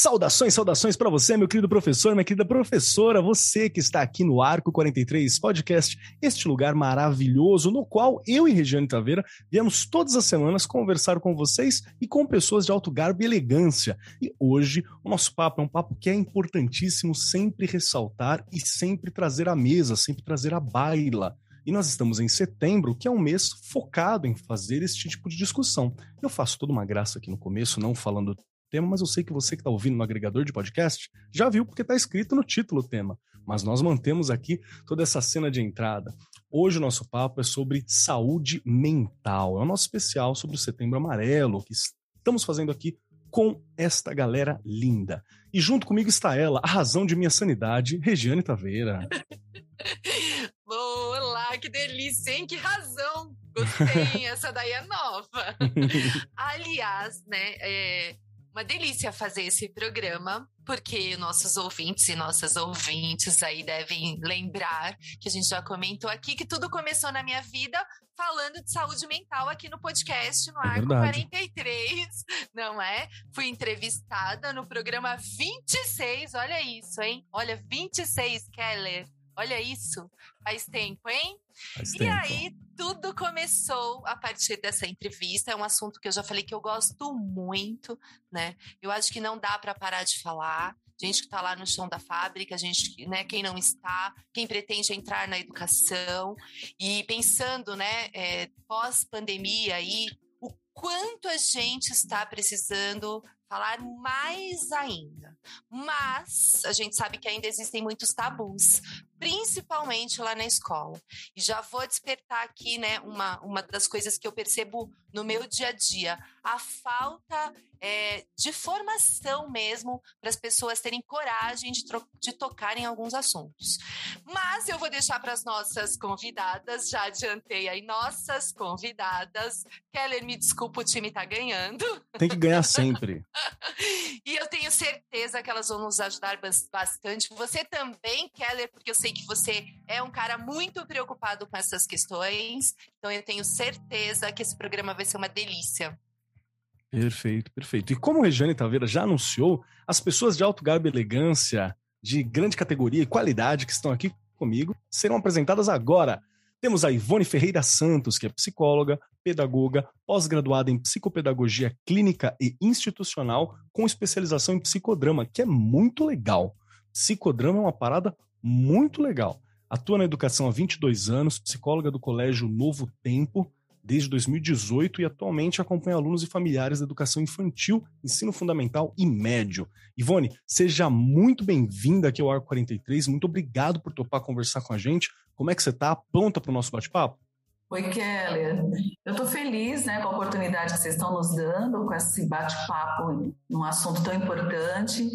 Saudações, saudações para você, meu querido professor, minha querida professora, você que está aqui no Arco 43 Podcast, este lugar maravilhoso no qual eu e Regiane Taveira viemos todas as semanas conversar com vocês e com pessoas de alto garbo e elegância. E hoje o nosso papo é um papo que é importantíssimo sempre ressaltar e sempre trazer à mesa, sempre trazer à baila. E nós estamos em setembro, que é um mês focado em fazer este tipo de discussão. Eu faço toda uma graça aqui no começo, não falando tema, mas eu sei que você que está ouvindo no agregador de podcast já viu porque está escrito no título o tema. Mas nós mantemos aqui toda essa cena de entrada. Hoje o nosso papo é sobre saúde mental. É o nosso especial sobre o Setembro Amarelo, que estamos fazendo aqui com esta galera linda. E junto comigo está ela, a razão de minha sanidade, Regiane Taveira. Olá, que delícia, hein? Que razão! Gostei, essa daí é nova. Aliás, né, é, uma delícia fazer esse programa, porque nossos ouvintes e nossas ouvintes aí devem lembrar que a gente já comentou aqui que tudo começou na minha vida falando de saúde mental aqui no podcast, no é Arco verdade. 43, não é? Fui entrevistada no programa 26, olha isso, hein? Olha, 26, Keller. Olha isso, faz tempo, hein? Faz e tempo. aí, tudo começou a partir dessa entrevista. É um assunto que eu já falei que eu gosto muito, né? Eu acho que não dá para parar de falar. Gente que está lá no chão da fábrica, gente, né? Quem não está, quem pretende entrar na educação e pensando, né? É, pós pandemia aí, o quanto a gente está precisando falar mais ainda. Mas a gente sabe que ainda existem muitos tabus, principalmente lá na escola. E já vou despertar aqui, né, uma, uma das coisas que eu percebo no meu dia a dia, a falta é, de formação mesmo para as pessoas terem coragem de, de tocar em alguns assuntos. Mas eu vou deixar para as nossas convidadas, já adiantei aí, nossas convidadas. Keller, me desculpa, o time está ganhando. Tem que ganhar sempre. e eu tenho certeza que elas vão nos ajudar bastante. Você também, Keller, porque eu sei que você é um cara muito preocupado com essas questões. Então eu tenho certeza que esse programa vai ser uma delícia. Perfeito, perfeito. E como Regiane Taveira já anunciou, as pessoas de alto garbo e elegância, de grande categoria e qualidade que estão aqui comigo, serão apresentadas agora. Temos a Ivone Ferreira Santos, que é psicóloga, pedagoga, pós-graduada em psicopedagogia clínica e institucional, com especialização em psicodrama, que é muito legal. Psicodrama é uma parada muito legal. Atua na educação há 22 anos, psicóloga do Colégio Novo Tempo, desde 2018 e atualmente acompanha alunos e familiares da educação infantil, ensino fundamental e médio. Ivone, seja muito bem-vinda aqui ao Arco 43. Muito obrigado por topar conversar com a gente. Como é que você está? Pronta para o nosso bate-papo? Oi, Keller. Eu estou feliz né, com a oportunidade que vocês estão nos dando com esse bate-papo num assunto tão importante.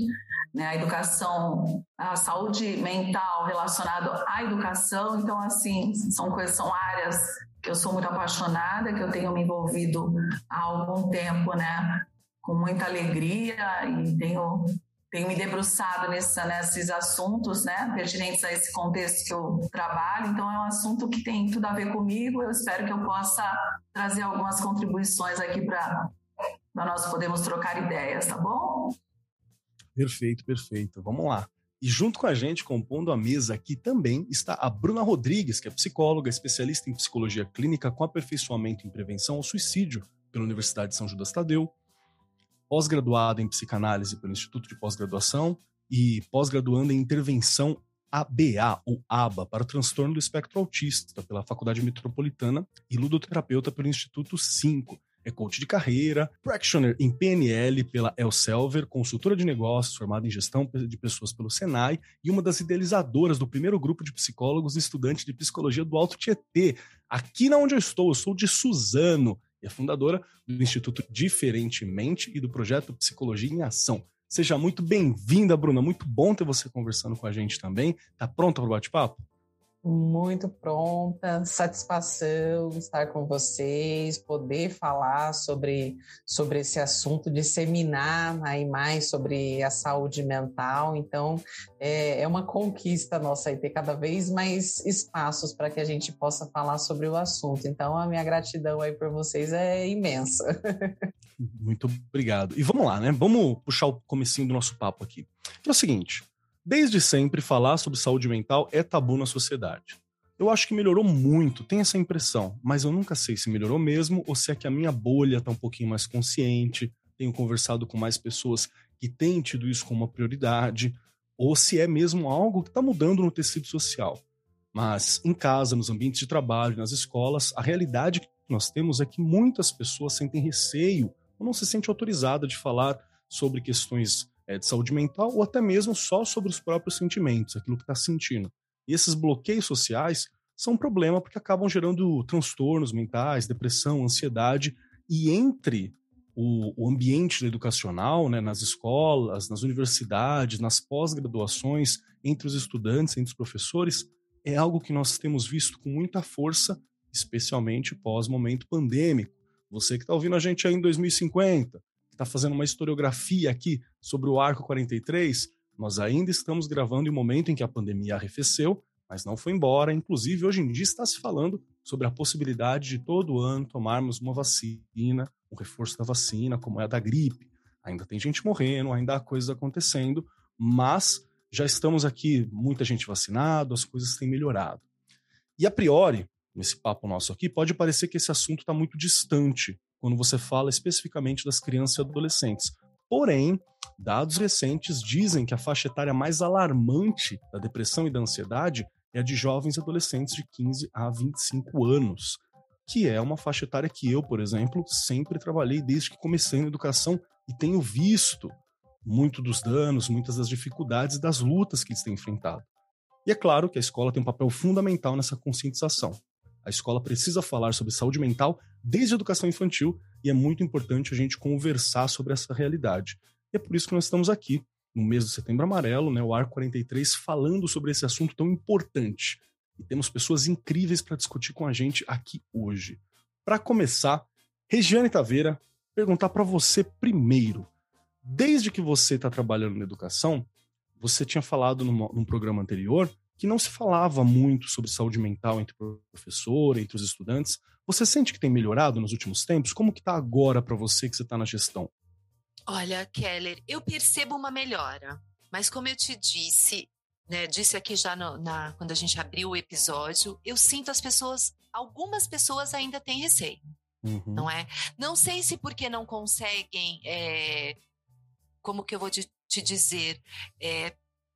Né, a educação, a saúde mental relacionada à educação. Então, assim, são coisas, são áreas que eu sou muito apaixonada, que eu tenho me envolvido há algum tempo, né? Com muita alegria e tenho, tenho me debruçado nessa, nesses assuntos, né? Pertinentes a esse contexto que eu trabalho. Então, é um assunto que tem tudo a ver comigo. Eu espero que eu possa trazer algumas contribuições aqui para nós podermos trocar ideias, tá bom? Perfeito, perfeito. Vamos lá. E junto com a gente, compondo a mesa aqui também, está a Bruna Rodrigues, que é psicóloga, especialista em psicologia clínica com aperfeiçoamento em prevenção ao suicídio pela Universidade de São Judas Tadeu, pós-graduada em psicanálise pelo Instituto de Pós-Graduação e pós-graduanda em intervenção ABA, ou ABA, para o transtorno do espectro autista pela Faculdade Metropolitana e ludoterapeuta pelo Instituto 5 é coach de carreira, practitioner em PNL pela Elselver, consultora de negócios formada em gestão de pessoas pelo Senai e uma das idealizadoras do primeiro grupo de psicólogos e estudantes de psicologia do Alto Tietê. Aqui na onde eu estou, eu sou de Suzano e é fundadora do Instituto Diferentemente e do projeto Psicologia em Ação. Seja muito bem-vinda, Bruna. Muito bom ter você conversando com a gente também. Tá pronta para o bate-papo? Muito pronta, satisfação estar com vocês, poder falar sobre, sobre esse assunto, disseminar aí mais sobre a saúde mental. Então, é, é uma conquista nossa aí ter cada vez mais espaços para que a gente possa falar sobre o assunto. Então, a minha gratidão aí por vocês é imensa. Muito obrigado. E vamos lá, né? Vamos puxar o comecinho do nosso papo aqui. É o seguinte, Desde sempre, falar sobre saúde mental é tabu na sociedade. Eu acho que melhorou muito, tenho essa impressão, mas eu nunca sei se melhorou mesmo ou se é que a minha bolha está um pouquinho mais consciente, tenho conversado com mais pessoas que têm tido isso como uma prioridade, ou se é mesmo algo que está mudando no tecido social. Mas em casa, nos ambientes de trabalho, nas escolas, a realidade que nós temos é que muitas pessoas sentem receio ou não se sentem autorizadas de falar sobre questões é, de saúde mental ou até mesmo só sobre os próprios sentimentos, aquilo que está sentindo. E esses bloqueios sociais são um problema porque acabam gerando transtornos mentais, depressão, ansiedade, e entre o, o ambiente educacional, né, nas escolas, nas universidades, nas pós-graduações, entre os estudantes, entre os professores, é algo que nós temos visto com muita força, especialmente pós-momento pandêmico. Você que está ouvindo a gente aí em 2050, está fazendo uma historiografia aqui sobre o Arco 43, nós ainda estamos gravando em um momento em que a pandemia arrefeceu, mas não foi embora. Inclusive, hoje em dia está se falando sobre a possibilidade de todo ano tomarmos uma vacina, um reforço da vacina, como é a da gripe. Ainda tem gente morrendo, ainda há coisas acontecendo, mas já estamos aqui, muita gente vacinada, as coisas têm melhorado. E a priori, nesse papo nosso aqui, pode parecer que esse assunto está muito distante quando você fala especificamente das crianças e adolescentes. Porém, dados recentes dizem que a faixa etária mais alarmante da depressão e da ansiedade é a de jovens e adolescentes de 15 a 25 anos, que é uma faixa etária que eu, por exemplo, sempre trabalhei desde que comecei na educação e tenho visto muito dos danos, muitas das dificuldades e das lutas que eles têm enfrentado. E é claro que a escola tem um papel fundamental nessa conscientização. A escola precisa falar sobre saúde mental desde a educação infantil e é muito importante a gente conversar sobre essa realidade. E é por isso que nós estamos aqui, no mês do Setembro Amarelo, né, o AR 43, falando sobre esse assunto tão importante. E temos pessoas incríveis para discutir com a gente aqui hoje. Para começar, Regiane Taveira, perguntar para você primeiro. Desde que você está trabalhando na educação, você tinha falado num, num programa anterior que não se falava muito sobre saúde mental entre o professor, entre os estudantes. Você sente que tem melhorado nos últimos tempos? Como que está agora para você que você está na gestão? Olha, Keller, eu percebo uma melhora, mas como eu te disse, né, disse aqui já no, na, quando a gente abriu o episódio, eu sinto as pessoas, algumas pessoas ainda têm receio, uhum. não é? Não sei se porque não conseguem, é, como que eu vou te, te dizer, é,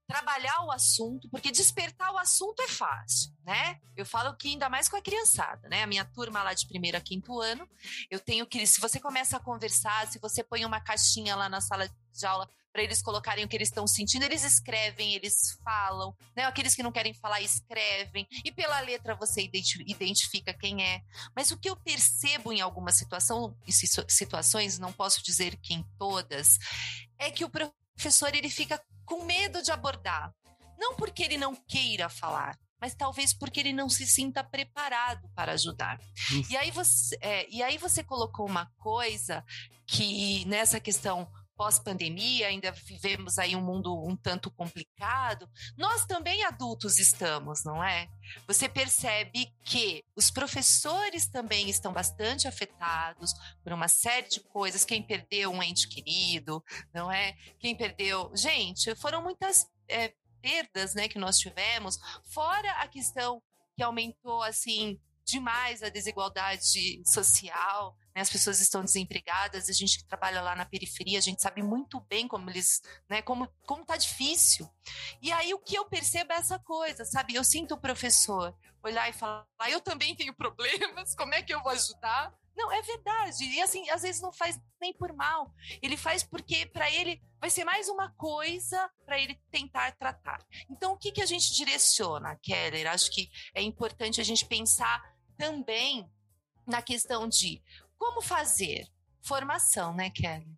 trabalhar o assunto, porque despertar o assunto é fácil, né? Eu falo que ainda mais com a criançada, né? A minha turma lá de primeiro a quinto ano, eu tenho que, se você começa a conversar, se você põe uma caixinha lá na sala de aula para eles colocarem o que eles estão sentindo, eles escrevem, eles falam, né? Aqueles que não querem falar escrevem, e pela letra você identifica quem é. Mas o que eu percebo em algumas situação, situações, não posso dizer que em todas, é que o professor ele fica com medo de abordar. Não porque ele não queira falar, mas talvez porque ele não se sinta preparado para ajudar. E aí você, é, e aí você colocou uma coisa que nessa questão pós-pandemia, ainda vivemos aí um mundo um tanto complicado, nós também adultos estamos, não é? Você percebe que os professores também estão bastante afetados por uma série de coisas. Quem perdeu um ente querido, não é? Quem perdeu. Gente, foram muitas é, perdas né, que nós tivemos, fora a questão que aumentou assim demais a desigualdade social? As pessoas estão desempregadas, a gente que trabalha lá na periferia, a gente sabe muito bem como eles, né, como, como tá difícil. E aí o que eu percebo é essa coisa, sabe? Eu sinto o professor olhar e falar, ah, eu também tenho problemas, como é que eu vou ajudar? Não, é verdade. E assim, às vezes não faz nem por mal. Ele faz porque para ele vai ser mais uma coisa para ele tentar tratar. Então, o que, que a gente direciona, Keller? Acho que é importante a gente pensar também na questão de como fazer formação, né, Kelly?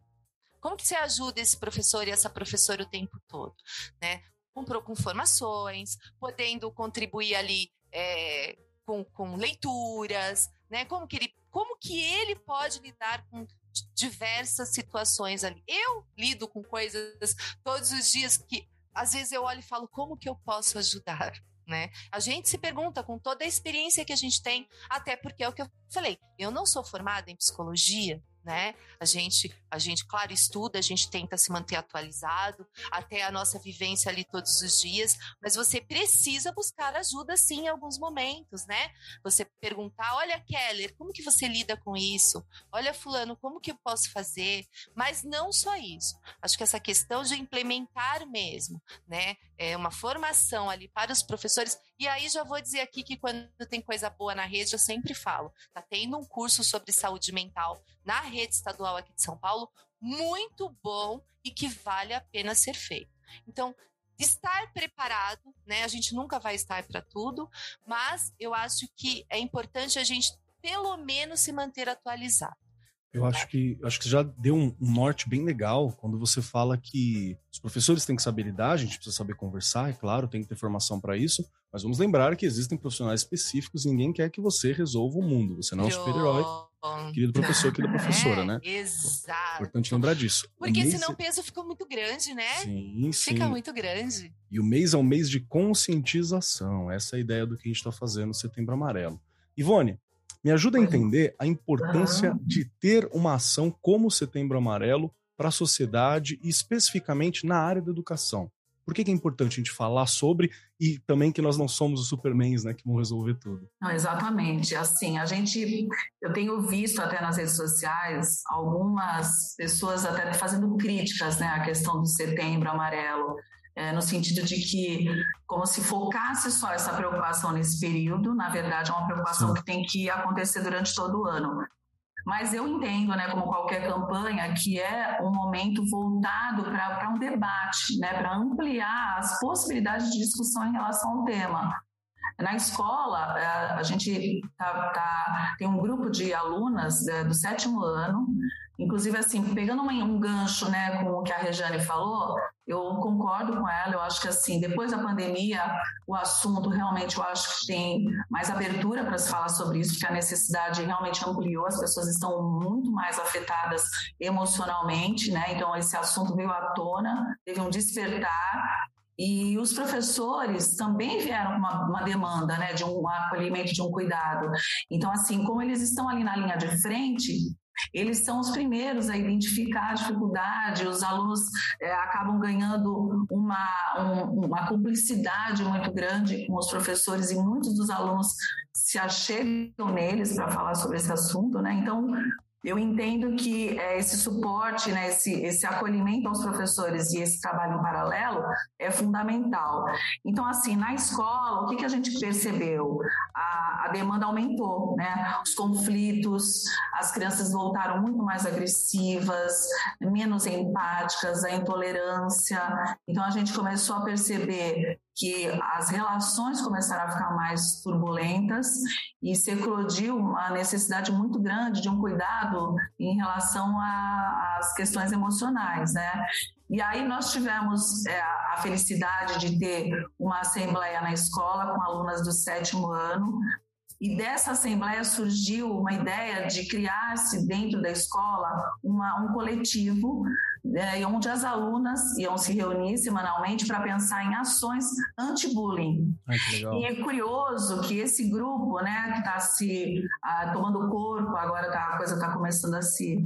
Como que você ajuda esse professor e essa professora o tempo todo, né? Com, com formações, podendo contribuir ali é, com, com leituras, né? Como que ele como que ele pode lidar com diversas situações ali. Eu lido com coisas todos os dias que às vezes eu olho e falo como que eu posso ajudar, né? A gente se pergunta com toda a experiência que a gente tem, até porque é o que eu falei, eu não sou formada em psicologia, né? A gente, a gente, claro, estuda, a gente tenta se manter atualizado, até a nossa vivência ali todos os dias, mas você precisa buscar ajuda sim em alguns momentos, né? Você perguntar, olha, Keller, como que você lida com isso? Olha, fulano, como que eu posso fazer? Mas não só isso. Acho que essa questão de implementar mesmo, né? É uma formação ali para os professores. E aí já vou dizer aqui que quando tem coisa boa na rede, eu sempre falo, tá tendo um curso sobre saúde mental na rede estadual aqui de São Paulo, muito bom e que vale a pena ser feito. Então, estar preparado, né? A gente nunca vai estar para tudo, mas eu acho que é importante a gente pelo menos se manter atualizado. Eu acho que acho que já deu um, um, norte bem legal quando você fala que os professores têm que saber lidar, a gente precisa saber conversar, é claro, tem que ter formação para isso, mas vamos lembrar que existem profissionais específicos, ninguém quer que você resolva o mundo, você não é um super-herói. Querido professor, querida professora, é, né? Exato. Importante lembrar disso. Porque mês... senão o peso fica muito grande, né? Sim, sim. Fica muito grande. E o mês é um mês de conscientização. Essa é a ideia do que a gente está fazendo no Setembro Amarelo. Ivone, me ajuda a entender a importância de ter uma ação como o Setembro Amarelo para a sociedade e especificamente na área da educação. Por que, que, é importante a gente falar sobre e também que nós não somos os supermans, né, que vão resolver tudo? Não, exatamente. Assim, a gente, eu tenho visto até nas redes sociais algumas pessoas até fazendo críticas, né, à questão do Setembro Amarelo é, no sentido de que, como se focasse só essa preocupação nesse período, na verdade é uma preocupação Sim. que tem que acontecer durante todo o ano. Mas eu entendo, né, como qualquer campanha, que é um momento voltado para um debate, né, para ampliar as possibilidades de discussão em relação ao tema. Na escola, é, a gente tá, tá, tem um grupo de alunas é, do sétimo ano, inclusive assim, pegando um gancho né, com o que a Rejane falou, eu concordo com ela, eu acho que assim, depois da pandemia, o assunto realmente eu acho que tem mais abertura para se falar sobre isso, porque a necessidade realmente ampliou, as pessoas estão muito mais afetadas emocionalmente, né? Então esse assunto veio à tona, teve um despertar e os professores também vieram com uma, uma, demanda né, de um acolhimento, de um cuidado. Então, assim, como eles estão ali na linha de frente, eles são os primeiros a identificar a dificuldade, os alunos é, acabam ganhando uma, um, uma cumplicidade muito grande com os professores e muitos dos alunos se achegam neles para falar sobre esse assunto, né? Então, eu entendo que é, esse suporte, né, esse, esse acolhimento aos professores e esse trabalho em paralelo é fundamental. Então, assim, na escola, o que, que a gente percebeu? A, a demanda aumentou, né? Os conflitos, as crianças voltaram muito mais agressivas, menos empáticas, a intolerância. Então, a gente começou a perceber que as relações começaram a ficar mais turbulentas e se eclodiu uma necessidade muito grande de um cuidado em relação às questões emocionais, né? E aí nós tivemos é, a felicidade de ter uma assembleia na escola com alunas do sétimo ano, e dessa assembleia surgiu uma ideia de criar-se dentro da escola uma, um coletivo é, onde as alunas iam se reunir semanalmente para pensar em ações anti-bullying. E é curioso que esse grupo, né, que está se ah, tomando corpo, agora tá, a coisa está começando a se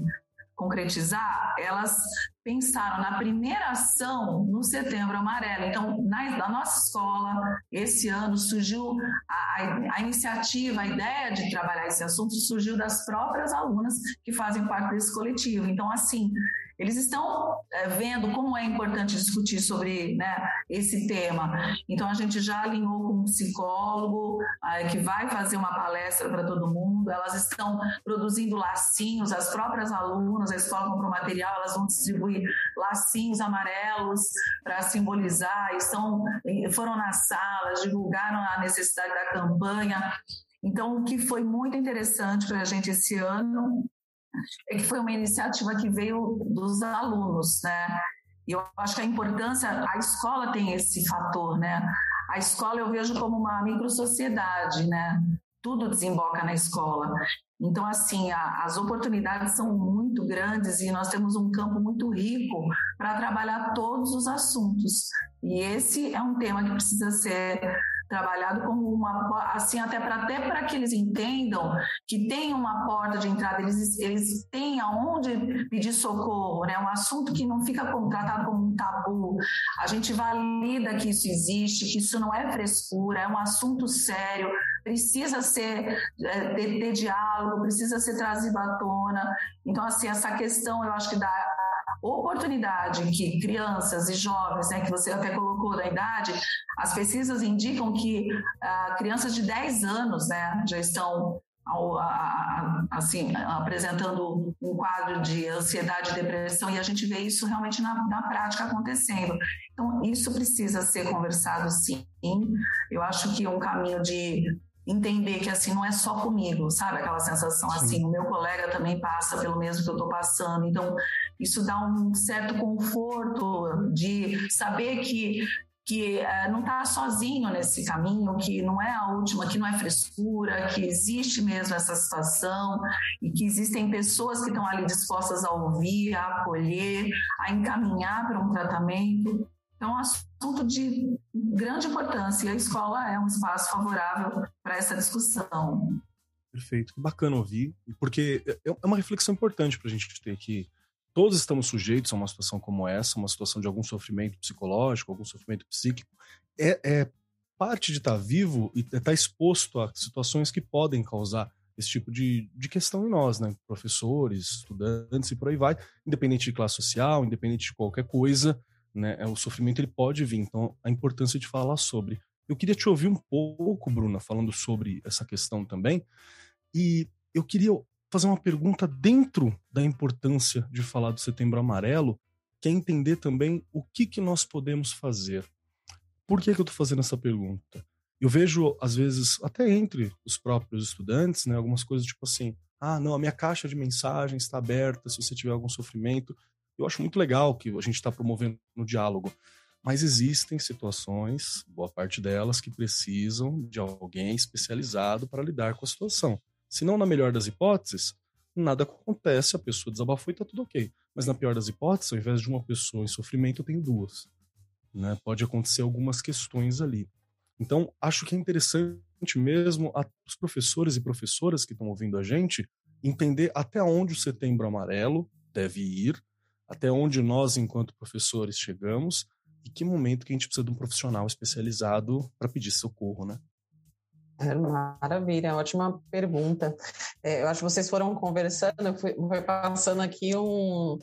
concretizar, elas pensaram na primeira ação no Setembro Amarelo. Então, na, na nossa escola, esse ano surgiu a, a, a, iniciativa, a ideia de trabalhar esse assunto surgiu das próprias alunas que fazem parte desse coletivo. Então, assim, eles estão é, vendo como é importante discutir sobre né, esse tema. Então, a gente já alinhou com um psicólogo é, que vai fazer uma palestra para todo mundo. Elas estão produzindo lacinhos, as próprias alunas, a escola comprou material, elas vão distribuir lacinhos amarelos para simbolizar. Estão, foram nas salas, divulgaram a necessidade da campanha. Então, o que foi muito interessante para a gente esse ano é que foi uma iniciativa que veio dos alunos, né? E eu acho que a importância, a escola tem esse fator, né? a escola eu vejo como uma microsociedade, né? Tudo desemboca na escola. Então, assim, a, as oportunidades são muito grandes e nós temos um campo muito rico para trabalhar todos os assuntos. E esse é um tema que precisa ser trabalhado como uma assim até para até para que eles entendam que tem uma porta de entrada eles eles têm aonde pedir socorro né? Um assunto que não fica tratado como um tabu. A gente valida que isso existe que isso não é frescura é um assunto sério. Precisa ser é, ter, ter diálogo precisa ser trazido à tona. Então assim essa questão eu acho que dá oportunidade que crianças e jovens, né, que você até colocou da idade, as pesquisas indicam que ah, crianças de 10 anos né, já estão ao, a, a, assim, apresentando um quadro de ansiedade e depressão, e a gente vê isso realmente na, na prática acontecendo. Então, isso precisa ser conversado sim. Eu acho que um caminho de entender que assim não é só comigo, sabe? Aquela sensação Sim. assim, o meu colega também passa pelo mesmo que eu estou passando. Então, isso dá um certo conforto de saber que que uh, não está sozinho nesse caminho, que não é a última, que não é frescura, que existe mesmo essa situação e que existem pessoas que estão ali dispostas a ouvir, a acolher, a encaminhar para um tratamento. Então, é um assunto de grande importância e a escola é um espaço favorável para essa discussão. Perfeito, bacana ouvir, porque é, é uma reflexão importante para a gente ter que todos estamos sujeitos a uma situação como essa, uma situação de algum sofrimento psicológico, algum sofrimento psíquico. É, é parte de estar vivo e estar exposto a situações que podem causar esse tipo de, de questão em nós, né? Professores, estudantes e por aí vai, independente de classe social, independente de qualquer coisa, né? É, o sofrimento ele pode vir, então a importância de falar sobre. Eu queria te ouvir um pouco, Bruna, falando sobre essa questão também, e eu queria fazer uma pergunta dentro da importância de falar do Setembro Amarelo, que é entender também o que, que nós podemos fazer. Por que, que eu estou fazendo essa pergunta? Eu vejo, às vezes, até entre os próprios estudantes, né, algumas coisas tipo assim: ah, não, a minha caixa de mensagens está aberta se você tiver algum sofrimento. Eu acho muito legal que a gente está promovendo no diálogo. Mas existem situações, boa parte delas, que precisam de alguém especializado para lidar com a situação. Se não, na melhor das hipóteses, nada acontece, a pessoa desabafou e está tudo ok. Mas na pior das hipóteses, ao invés de uma pessoa em sofrimento, eu tenho duas. Né? Pode acontecer algumas questões ali. Então, acho que é interessante mesmo os professores e professoras que estão ouvindo a gente entender até onde o setembro amarelo deve ir até onde nós, enquanto professores, chegamos e que momento que a gente precisa de um profissional especializado para pedir socorro, né? É, maravilha, ótima pergunta. É, eu acho que vocês foram conversando, foi, foi passando aqui um,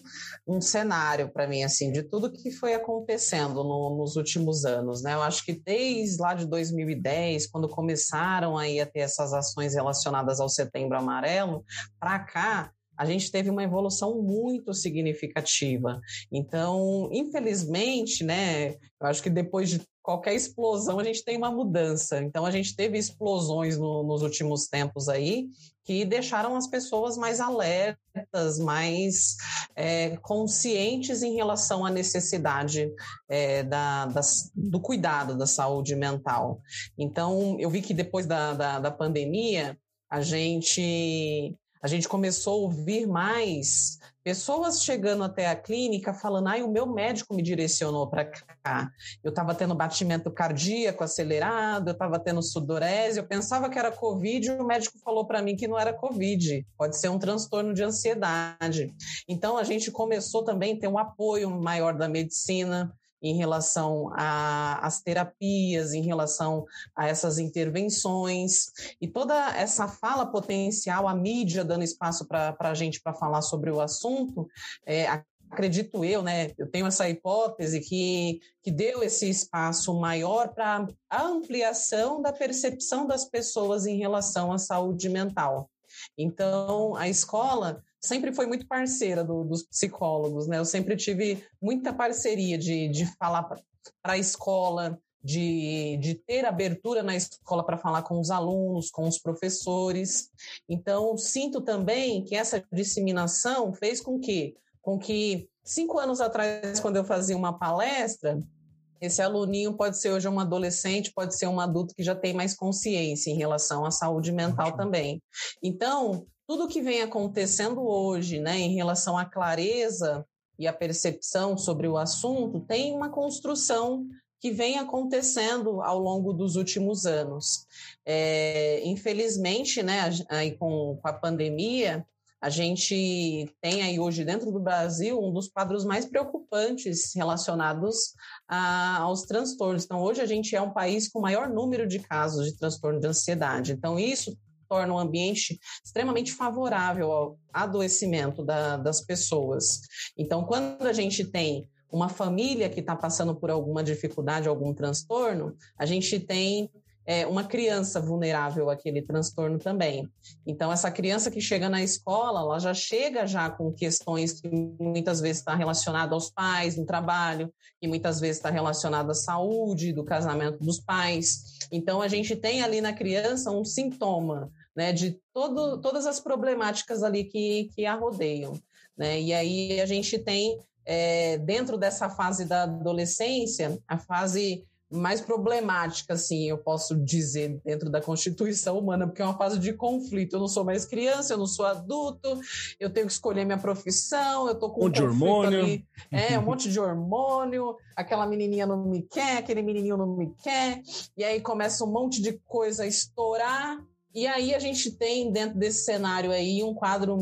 um cenário para mim, assim, de tudo que foi acontecendo no, nos últimos anos, né? Eu acho que desde lá de 2010, quando começaram aí a ter essas ações relacionadas ao Setembro Amarelo, para cá, a gente teve uma evolução muito significativa. Então, infelizmente, né, eu acho que depois de qualquer explosão, a gente tem uma mudança. Então, a gente teve explosões no, nos últimos tempos aí que deixaram as pessoas mais alertas, mais é, conscientes em relação à necessidade é, da, das, do cuidado da saúde mental. Então, eu vi que depois da, da, da pandemia, a gente a gente começou a ouvir mais pessoas chegando até a clínica falando: ai, o meu médico me direcionou para cá. Eu estava tendo batimento cardíaco acelerado, eu estava tendo sudorese, eu pensava que era Covid e o médico falou para mim que não era Covid, pode ser um transtorno de ansiedade. Então a gente começou também a ter um apoio maior da medicina em relação às terapias, em relação a essas intervenções e toda essa fala potencial, a mídia dando espaço para a gente para falar sobre o assunto, é, acredito eu, né? Eu tenho essa hipótese que, que deu esse espaço maior para a ampliação da percepção das pessoas em relação à saúde mental. Então, a escola sempre foi muito parceira do, dos psicólogos, né? Eu sempre tive muita parceria de, de falar para a escola, de, de ter abertura na escola para falar com os alunos, com os professores. Então, sinto também que essa disseminação fez com que, com que cinco anos atrás, quando eu fazia uma palestra, esse aluninho pode ser hoje um adolescente, pode ser um adulto que já tem mais consciência em relação à saúde mental também. Então, tudo que vem acontecendo hoje, né, em relação à clareza e à percepção sobre o assunto, tem uma construção que vem acontecendo ao longo dos últimos anos. É, infelizmente, né, aí com, com a pandemia, a gente tem aí hoje dentro do Brasil um dos quadros mais preocupantes relacionados a, aos transtornos. Então, hoje a gente é um país com maior número de casos de transtorno de ansiedade. Então, isso torna um ambiente extremamente favorável ao adoecimento da, das pessoas. Então, quando a gente tem uma família que está passando por alguma dificuldade, algum transtorno, a gente tem é, uma criança vulnerável àquele transtorno também. Então, essa criança que chega na escola, ela já chega já com questões que muitas vezes está relacionada aos pais, no trabalho, e muitas vezes está relacionada à saúde, do casamento dos pais. Então, a gente tem ali na criança um sintoma né, de todo, todas as problemáticas ali que, que a rodeiam. Né? E aí a gente tem é, dentro dessa fase da adolescência, a fase mais problemática, assim, eu posso dizer, dentro da constituição humana, porque é uma fase de conflito. Eu não sou mais criança, eu não sou adulto, eu tenho que escolher minha profissão, eu tô com um monte de hormônio. Ali, é, um monte de hormônio, aquela menininha não me quer, aquele menininho não me quer, e aí começa um monte de coisa a estourar, e aí a gente tem dentro desse cenário aí um quadro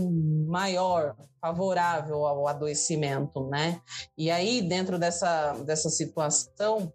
maior, favorável ao adoecimento, né? E aí dentro dessa, dessa situação,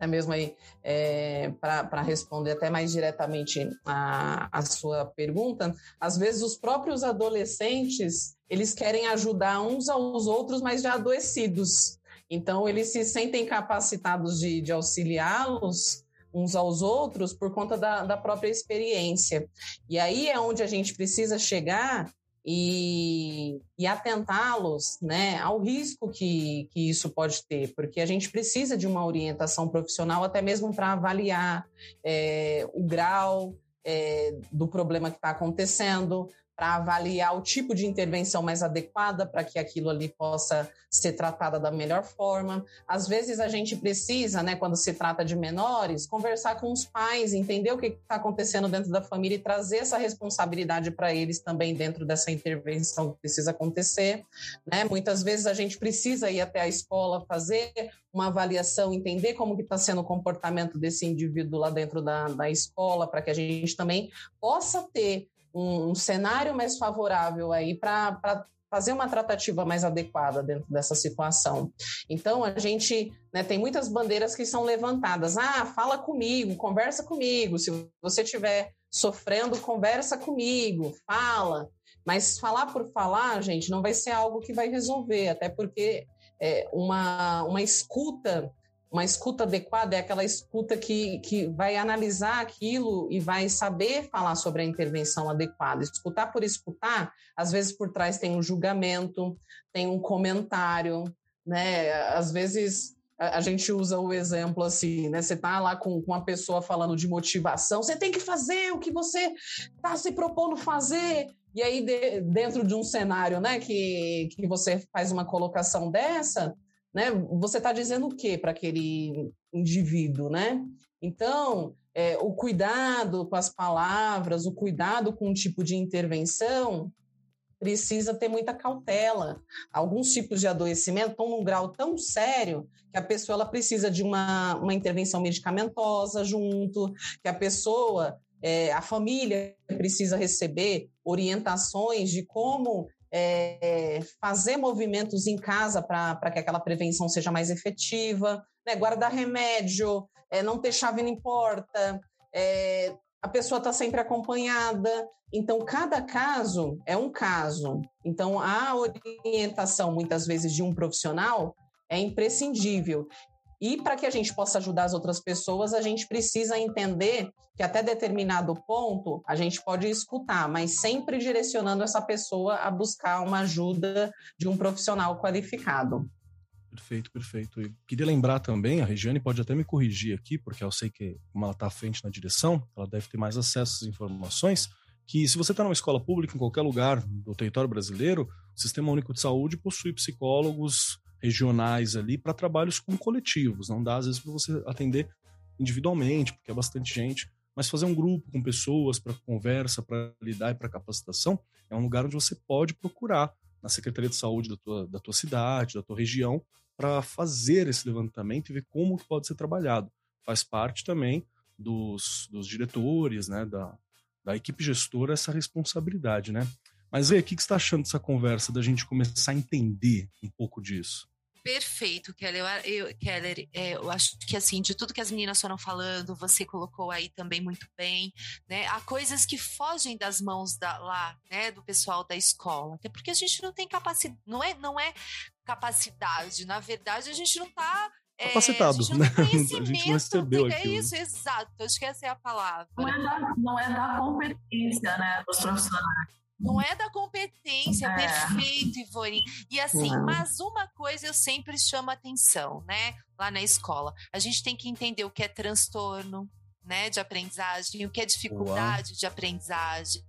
é mesmo aí é, para responder até mais diretamente a, a sua pergunta, às vezes os próprios adolescentes eles querem ajudar uns aos outros, mas já adoecidos. Então eles se sentem capacitados de, de auxiliá-los uns aos outros por conta da, da própria experiência. E aí é onde a gente precisa chegar e, e atentá-los né, ao risco que, que isso pode ter, porque a gente precisa de uma orientação profissional até mesmo para avaliar é, o grau é, do problema que está acontecendo, para avaliar o tipo de intervenção mais adequada para que aquilo ali possa ser tratada da melhor forma. Às vezes a gente precisa, né, quando se trata de menores, conversar com os pais, entender o que está acontecendo dentro da família e trazer essa responsabilidade para eles também dentro dessa intervenção que precisa acontecer. Né? Muitas vezes a gente precisa ir até a escola fazer uma avaliação, entender como que está sendo o comportamento desse indivíduo lá dentro da, da escola, para que a gente também possa ter um, um cenário mais favorável aí para fazer uma tratativa mais adequada dentro dessa situação. Então, a gente né, tem muitas bandeiras que são levantadas. Ah, fala comigo, conversa comigo. Se você estiver sofrendo, conversa comigo, fala. Mas falar por falar, gente, não vai ser algo que vai resolver, até porque é, uma, uma escuta uma escuta adequada é aquela escuta que, que vai analisar aquilo e vai saber falar sobre a intervenção adequada. Escutar por escutar, às vezes por trás tem um julgamento, tem um comentário, né? Às vezes a, gente usa o exemplo assim, né? Você tá lá com, com uma pessoa falando de motivação, você tem que fazer o que você está se propondo fazer. E aí, de, dentro de um cenário, né, que, que você faz uma colocação dessa, né? Você está dizendo o que para aquele indivíduo, né? Então, é, o cuidado com as palavras, o cuidado com o tipo de intervenção precisa ter muita cautela. Alguns tipos de adoecimento estão num grau tão sério que a pessoa ela precisa de uma, uma intervenção medicamentosa junto, que a pessoa, é, a família precisa receber orientações de como é, fazer movimentos em casa para que aquela prevenção seja mais efetiva, né? guardar remédio, é, não ter chave na porta, é, a pessoa está sempre acompanhada. Então, cada caso é um caso. Então, a orientação, muitas vezes, de um profissional é imprescindível. E para que a gente possa ajudar as outras pessoas, a gente precisa entender que até determinado ponto a gente pode escutar, mas sempre direcionando essa pessoa a buscar uma ajuda de um profissional qualificado. Perfeito, perfeito. E queria lembrar também, a Regiane pode até me corrigir aqui, porque eu sei que, como ela está à frente na direção, ela deve ter mais acesso às informações, que se você está numa escola pública em qualquer lugar do território brasileiro, o Sistema Único de Saúde possui psicólogos regionais ali para trabalhos com coletivos. Não dá, às vezes, para você atender individualmente, porque é bastante gente, mas fazer um grupo com pessoas para conversa, para lidar e para capacitação é um lugar onde você pode procurar na Secretaria de Saúde da tua, da tua cidade, da tua região, para fazer esse levantamento e ver como que pode ser trabalhado. Faz parte também dos, dos diretores, né, da, da equipe gestora, essa responsabilidade, né? Mas aí, o que, que você está achando dessa conversa, da gente começar a entender um pouco disso? Perfeito, Keller. Eu, eu, Keller, é, eu acho que assim, de tudo que as meninas foram falando, você colocou aí também muito bem, né? Há coisas que fogem das mãos da, lá, né, do pessoal da escola. Até porque a gente não tem capacidade, não é, não é capacidade. Na verdade, a gente não está é, capacitado, é, né? A gente não recebeu É isso, exato. Acho que essa é a palavra. Não é da, não é da competência, né, dos profissionais. Não é da competência, é. perfeito, Ivone. E assim, não. mas uma coisa eu sempre chamo atenção, né? Lá na escola. A gente tem que entender o que é transtorno, né, de aprendizagem, o que é dificuldade Uau. de aprendizagem.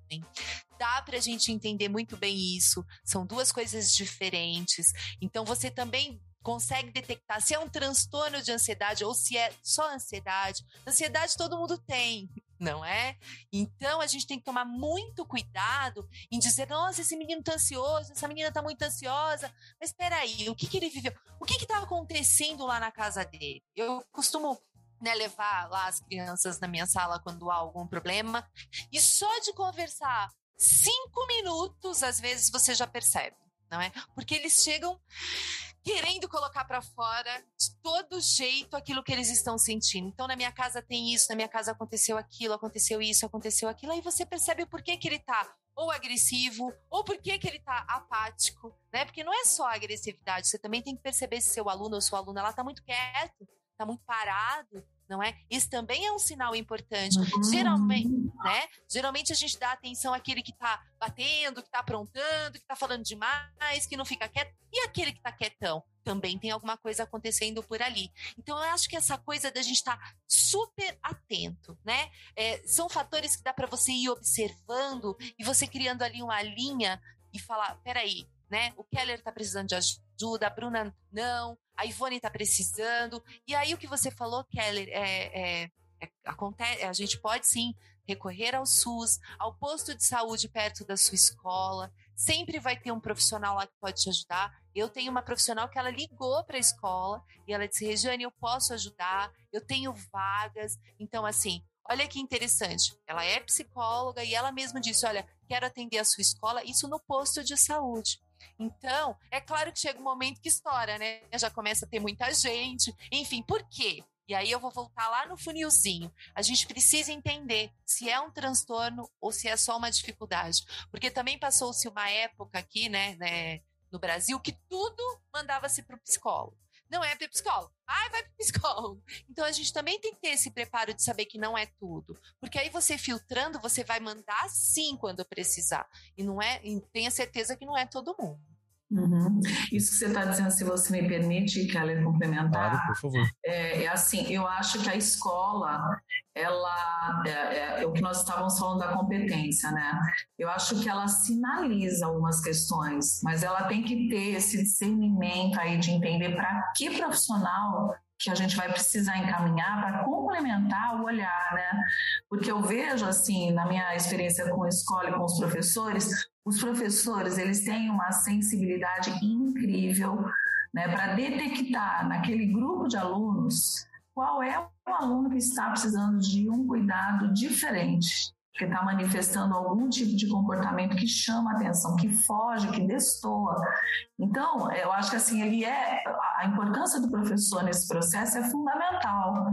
Dá para a gente entender muito bem isso. São duas coisas diferentes. Então você também consegue detectar se é um transtorno de ansiedade ou se é só ansiedade. Ansiedade todo mundo tem, não é? Então a gente tem que tomar muito cuidado em dizer, nossa, esse menino tá ansioso, essa menina tá muito ansiosa. Mas espera aí, o que que ele viveu? O que que tá acontecendo lá na casa dele? Eu costumo né, levar lá as crianças na minha sala quando há algum problema e só de conversar cinco minutos, às vezes você já percebe, não é? Porque eles chegam querendo colocar para fora de todo jeito aquilo que eles estão sentindo. Então, na minha casa tem isso, na minha casa aconteceu aquilo, aconteceu isso, aconteceu aquilo, aí você percebe o porquê que ele tá ou agressivo, ou por que ele tá apático, né? Porque não é só a agressividade, você também tem que perceber se seu aluno ou sua aluna ela tá muito quieto, tá muito parado, não é? Isso também é um sinal importante. Uhum. Geralmente, né? Geralmente a gente dá atenção àquele que tá batendo, que tá aprontando, que tá falando demais, que não fica quieto. E aquele que tá quietão? Também tem alguma coisa acontecendo por ali. Então, eu acho que essa coisa da gente estar tá super atento, né? É, são fatores que dá para você ir observando e você criando ali uma linha e falar: peraí, né? O Keller tá precisando de ajuda, a Bruna não, a Ivone está precisando. E aí o que você falou, Keller, é, é, é, acontece, a gente pode sim recorrer ao SUS, ao posto de saúde perto da sua escola. Sempre vai ter um profissional lá que pode te ajudar. Eu tenho uma profissional que ela ligou para a escola e ela disse: Regiane, eu posso ajudar, eu tenho vagas. Então, assim, olha que interessante. Ela é psicóloga e ela mesma disse: Olha, quero atender a sua escola, isso no posto de saúde. Então, é claro que chega um momento que estoura, né? Já começa a ter muita gente. Enfim, por quê? E aí eu vou voltar lá no funilzinho. A gente precisa entender se é um transtorno ou se é só uma dificuldade. Porque também passou-se uma época aqui, né, né no Brasil, que tudo mandava-se para o psicólogo. Não é para psicólogo. Ai, vai para psicólogo. Então a gente também tem que ter esse preparo de saber que não é tudo. Porque aí você filtrando, você vai mandar sim quando precisar. E não é, e tenha certeza que não é todo mundo. Uhum. Isso que você está dizendo, se você me permite, Keller, complementar. Claro, por favor. É, é, assim, eu acho que a escola, ela, é, é, o que nós estávamos falando da competência, né? Eu acho que ela sinaliza algumas questões, mas ela tem que ter esse discernimento aí de entender para que profissional que a gente vai precisar encaminhar para complementar o olhar, né? Porque eu vejo, assim, na minha experiência com a escola e com os professores, os professores, eles têm uma sensibilidade incrível, né, para detectar naquele grupo de alunos qual é o aluno que está precisando de um cuidado diferente que está manifestando algum tipo de comportamento que chama atenção, que foge, que destoa. Então, eu acho que assim, ele é a importância do professor nesse processo é fundamental.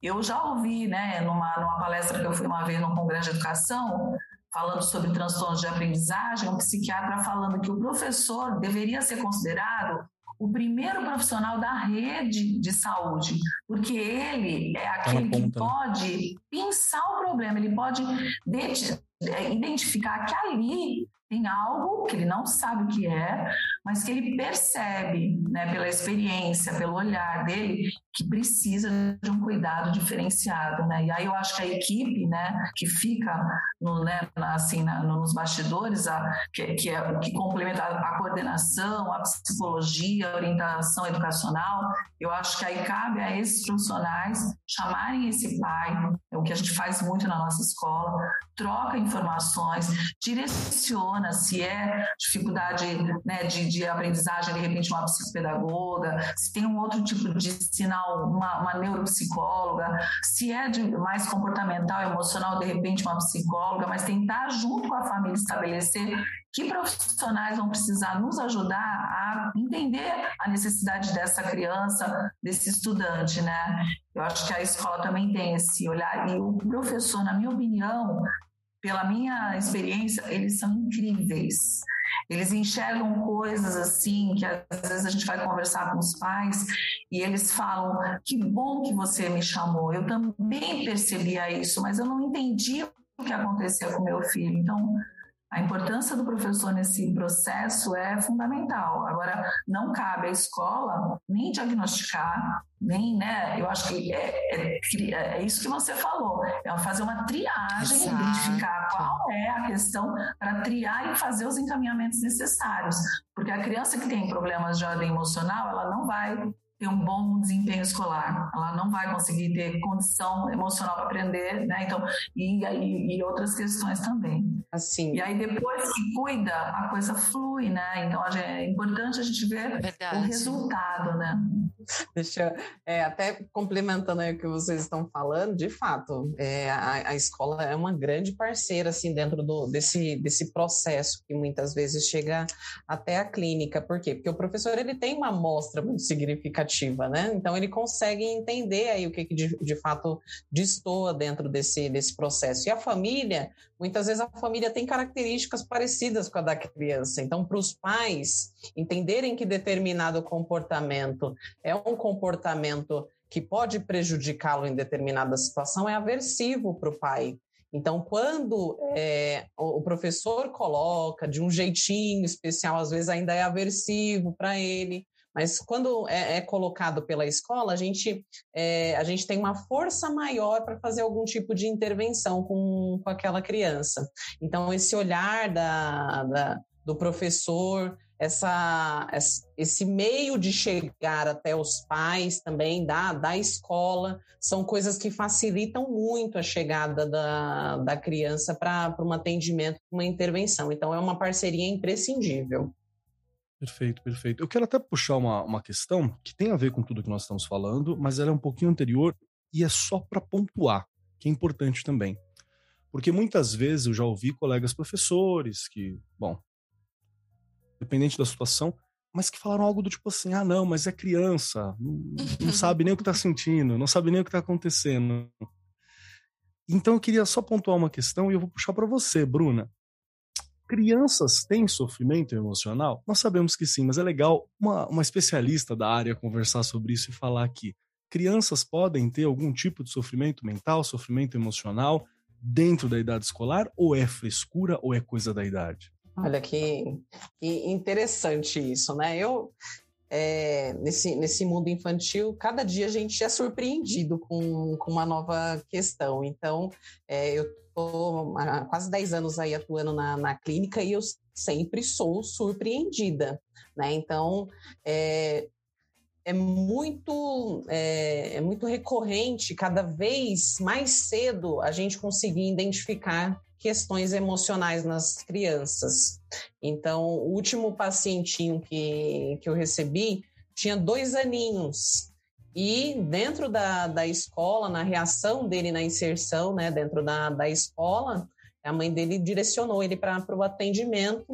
Eu já ouvi, né, numa, numa palestra que eu fui uma vez no Congresso de Educação, falando sobre transtornos de aprendizagem, um psiquiatra falando que o professor deveria ser considerado o primeiro profissional da rede de saúde, porque ele é aquele ponta, que né? pode né? pensar o problema, ele pode é, identificar que ali tem algo que ele não sabe o que é, mas que ele percebe, né, pela experiência, pelo olhar dele, que precisa de um cuidado diferenciado, né? E aí eu acho que a equipe, né, que fica no, né, assim, na, nos bastidores, a, que, que, é, que complementa a, coordenação, a psicologia, a orientação educacional, eu acho que aí cabe a esses profissionais chamarem esse pai, é o que a gente faz muito na nossa escola, troca informações, direciona se é dificuldade né, de, de aprendizagem, de repente uma psicopedagoga, se tem um outro tipo de sinal, uma, uma neuropsicóloga, se é de mais comportamental, emocional, de repente uma psicóloga, mas tentar junto com a família estabelecer que profissionais vão precisar nos ajudar a entender a necessidade dessa criança, desse estudante, né? Eu acho que a escola também tem esse olhar e o professor, na minha opinião, pela minha experiência, eles são incríveis. Eles enxergam coisas assim que às vezes a gente vai conversar com os pais e eles falam: "Que bom que você me chamou. Eu também percebia isso, mas eu não entendi o que acontecia com meu filho". Então, a importância do professor nesse processo é fundamental. Agora, não cabe à escola nem diagnosticar, nem, né? Eu acho que é, é, é isso que você falou, é fazer uma triagem, Exato. identificar qual é a questão para triar e fazer os encaminhamentos necessários. Porque a criança que tem problemas de ordem emocional, ela não vai ter um bom desempenho escolar, ela não vai conseguir ter condição emocional para aprender, né? Então, e, e, e, outras questões também. Assim. E aí depois que cuida, a coisa flui, né? Então é importante a gente ver Verdade. o resultado, né? Deixa é, até complementando aí o que vocês estão falando, de fato, é, a, a, escola é uma grande parceira assim dentro do, desse, desse processo que muitas vezes chega até a clínica. Por quê? Porque o professor ele tem uma amostra muito significativa, né? Então ele consegue entender aí o que, que de, de fato destoa dentro desse, desse processo. E a família, muitas vezes a família tem características parecidas com a da criança. Então, para os pais entenderem que determinado comportamento é um comportamento que pode prejudicá-lo em determinada situação, é aversivo para o pai. Então, quando é, o professor coloca de um jeitinho especial, às vezes ainda é aversivo para ele, mas quando é, é, colocado pela escola, a gente, é, a gente tem uma força maior para fazer algum tipo de intervenção com, com aquela criança. Então, esse olhar da, da do professor, essa, esse meio de chegar até os pais também da, da escola, são coisas que facilitam muito a chegada da, da criança para um atendimento, uma intervenção. Então, é uma parceria imprescindível. Perfeito, perfeito. Eu quero até puxar uma, uma questão que tem a ver com tudo que nós estamos falando, mas ela é um pouquinho anterior e é só para pontuar, que é importante também. Porque muitas vezes eu já ouvi colegas professores que, bom, dependente da situação, mas que falaram algo do tipo assim: ah, não, mas é criança, não, não sabe nem o que tá sentindo, não sabe nem o que tá acontecendo. Então eu queria só pontuar uma questão e eu vou puxar para você, Bruna. Crianças têm sofrimento emocional? Nós sabemos que sim, mas é legal uma, uma especialista da área conversar sobre isso e falar aqui. Crianças podem ter algum tipo de sofrimento mental, sofrimento emocional dentro da idade escolar? Ou é frescura ou é coisa da idade? Olha que, que interessante isso, né? Eu, é, nesse, nesse mundo infantil, cada dia a gente é surpreendido com, com uma nova questão. Então, é, eu estou há quase 10 anos aí atuando na, na clínica e eu sempre sou surpreendida, né? Então, é, é muito, é, é, muito recorrente, cada vez mais cedo, a gente conseguir identificar questões emocionais nas crianças. Então, o último pacientinho que, que eu recebi tinha dois aninhos. E dentro da, da escola, na reação dele na inserção, né, dentro da, da escola, a mãe dele direcionou ele para o atendimento,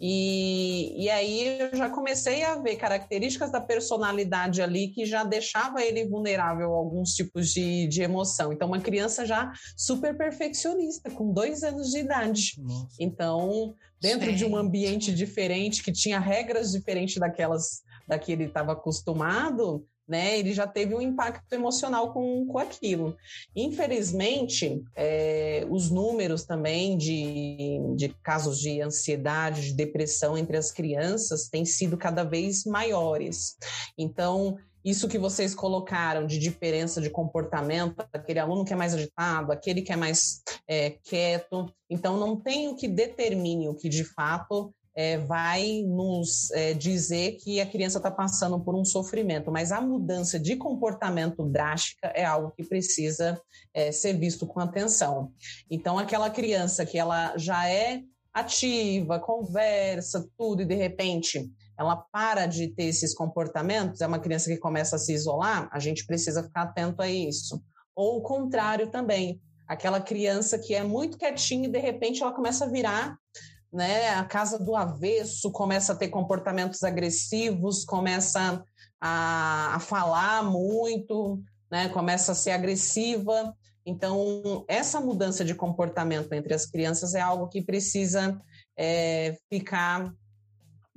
e, e aí eu já comecei a ver características da personalidade ali que já deixava ele vulnerável a alguns tipos de, de emoção. Então, uma criança já super perfeccionista, com dois anos de idade. Nossa. Então, dentro Gente. de um ambiente diferente, que tinha regras diferentes daquelas da que ele estava acostumado, né, ele já teve um impacto emocional com, com aquilo. Infelizmente, é, os números também de, de casos de ansiedade, de depressão entre as crianças têm sido cada vez maiores. Então, isso que vocês colocaram de diferença de comportamento, aquele aluno que é mais agitado, aquele que é mais é, quieto. Então, não tem o que determine o que de fato é, vai nos é, dizer que a criança está passando por um sofrimento, mas a mudança de comportamento drástica é algo que precisa é, ser visto com atenção. Então, aquela criança que ela já é ativa, conversa, tudo, e de repente ela para de ter esses comportamentos, é uma criança que começa a se isolar, a gente precisa ficar atento a isso. Ou o contrário também, aquela criança que é muito quietinha e de repente ela começa a virar né? A casa do avesso começa a ter comportamentos agressivos, começa a, a falar muito, né? Começa a ser agressiva. Então, essa mudança de comportamento entre as crianças é algo que precisa é, ficar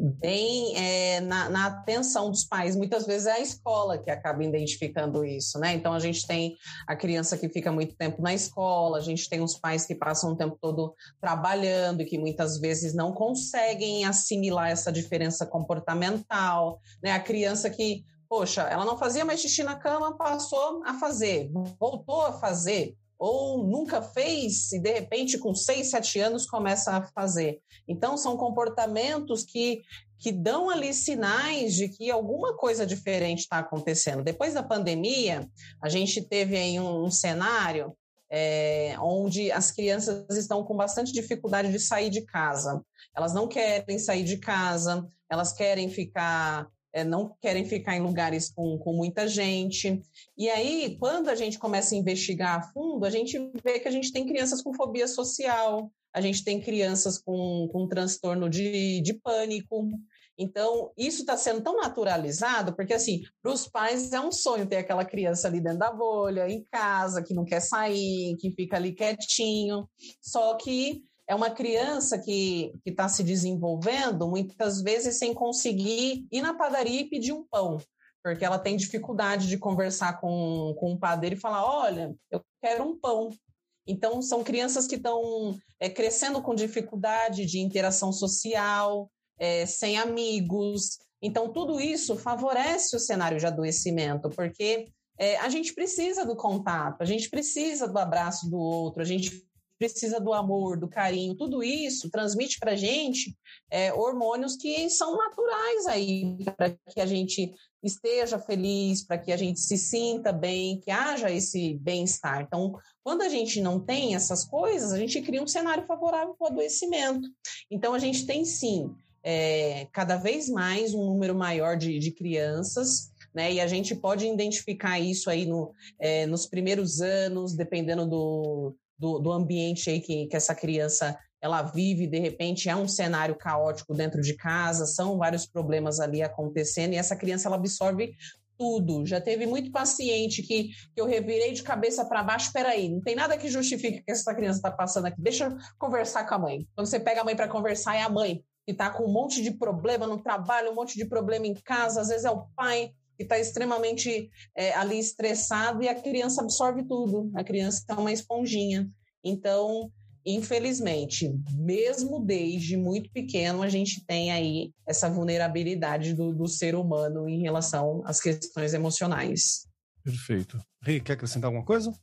bem é, na, na, atenção dos pais. Muitas vezes é a escola que acaba identificando isso, né? Então a gente tem a criança que fica muito tempo na escola, a gente tem os pais que passam o tempo todo trabalhando e que muitas vezes não conseguem assimilar essa diferença comportamental, né? A criança que Poxa, ela não fazia mais xixi na cama, passou a fazer, voltou a fazer ou nunca fez e de repente com seis, sete anos começa a fazer. Então são comportamentos que que dão ali sinais de que alguma coisa diferente está acontecendo. Depois da pandemia, a gente teve aí um, um cenário é, onde as crianças estão com bastante dificuldade de sair de casa. Elas não querem sair de casa, elas querem ficar é, não querem ficar em lugares com, com muita gente. E aí, quando a gente começa a investigar a fundo, a gente vê que a gente tem crianças com fobia social, a gente tem crianças com, com transtorno de, de pânico. Então, isso está sendo tão naturalizado, porque, assim, para os pais é um sonho ter aquela criança ali dentro da bolha, em casa, que não quer sair, que fica ali quietinho. Só que é uma criança que está se desenvolvendo, muitas vezes sem conseguir ir na padaria e pedir um pão, porque ela tem dificuldade de conversar com, com o padeiro e falar: olha, eu quero um pão. Então, são crianças que estão é, crescendo com dificuldade de interação social, é, sem amigos. Então, tudo isso favorece o cenário de adoecimento, porque é, a gente precisa do contato, a gente precisa do abraço do outro, a gente precisa do amor, do carinho, tudo isso transmite para a gente é, hormônios que são naturais aí para que a gente esteja feliz, para que a gente se sinta bem, que haja esse bem-estar. Então, quando a gente não tem essas coisas, a gente cria um cenário favorável para o adoecimento. Então, a gente tem sim é, cada vez mais um número maior de, de crianças né? E a gente pode identificar isso aí no, é, nos primeiros anos, dependendo do, do, do ambiente aí que, que essa criança ela vive, de repente é um cenário caótico dentro de casa, são vários problemas ali acontecendo, e essa criança ela absorve tudo. Já teve muito paciente que, que eu revirei de cabeça para baixo. Peraí, não tem nada que justifique que essa criança está passando aqui. Deixa eu conversar com a mãe. Quando você pega a mãe para conversar, é a mãe que está com um monte de problema no trabalho, um monte de problema em casa, às vezes é o pai que está extremamente é, ali estressado e a criança absorve tudo. A criança é uma esponjinha. Então, infelizmente, mesmo desde muito pequeno, a gente tem aí essa vulnerabilidade do, do ser humano em relação às questões emocionais. Perfeito. Rei, quer acrescentar alguma coisa?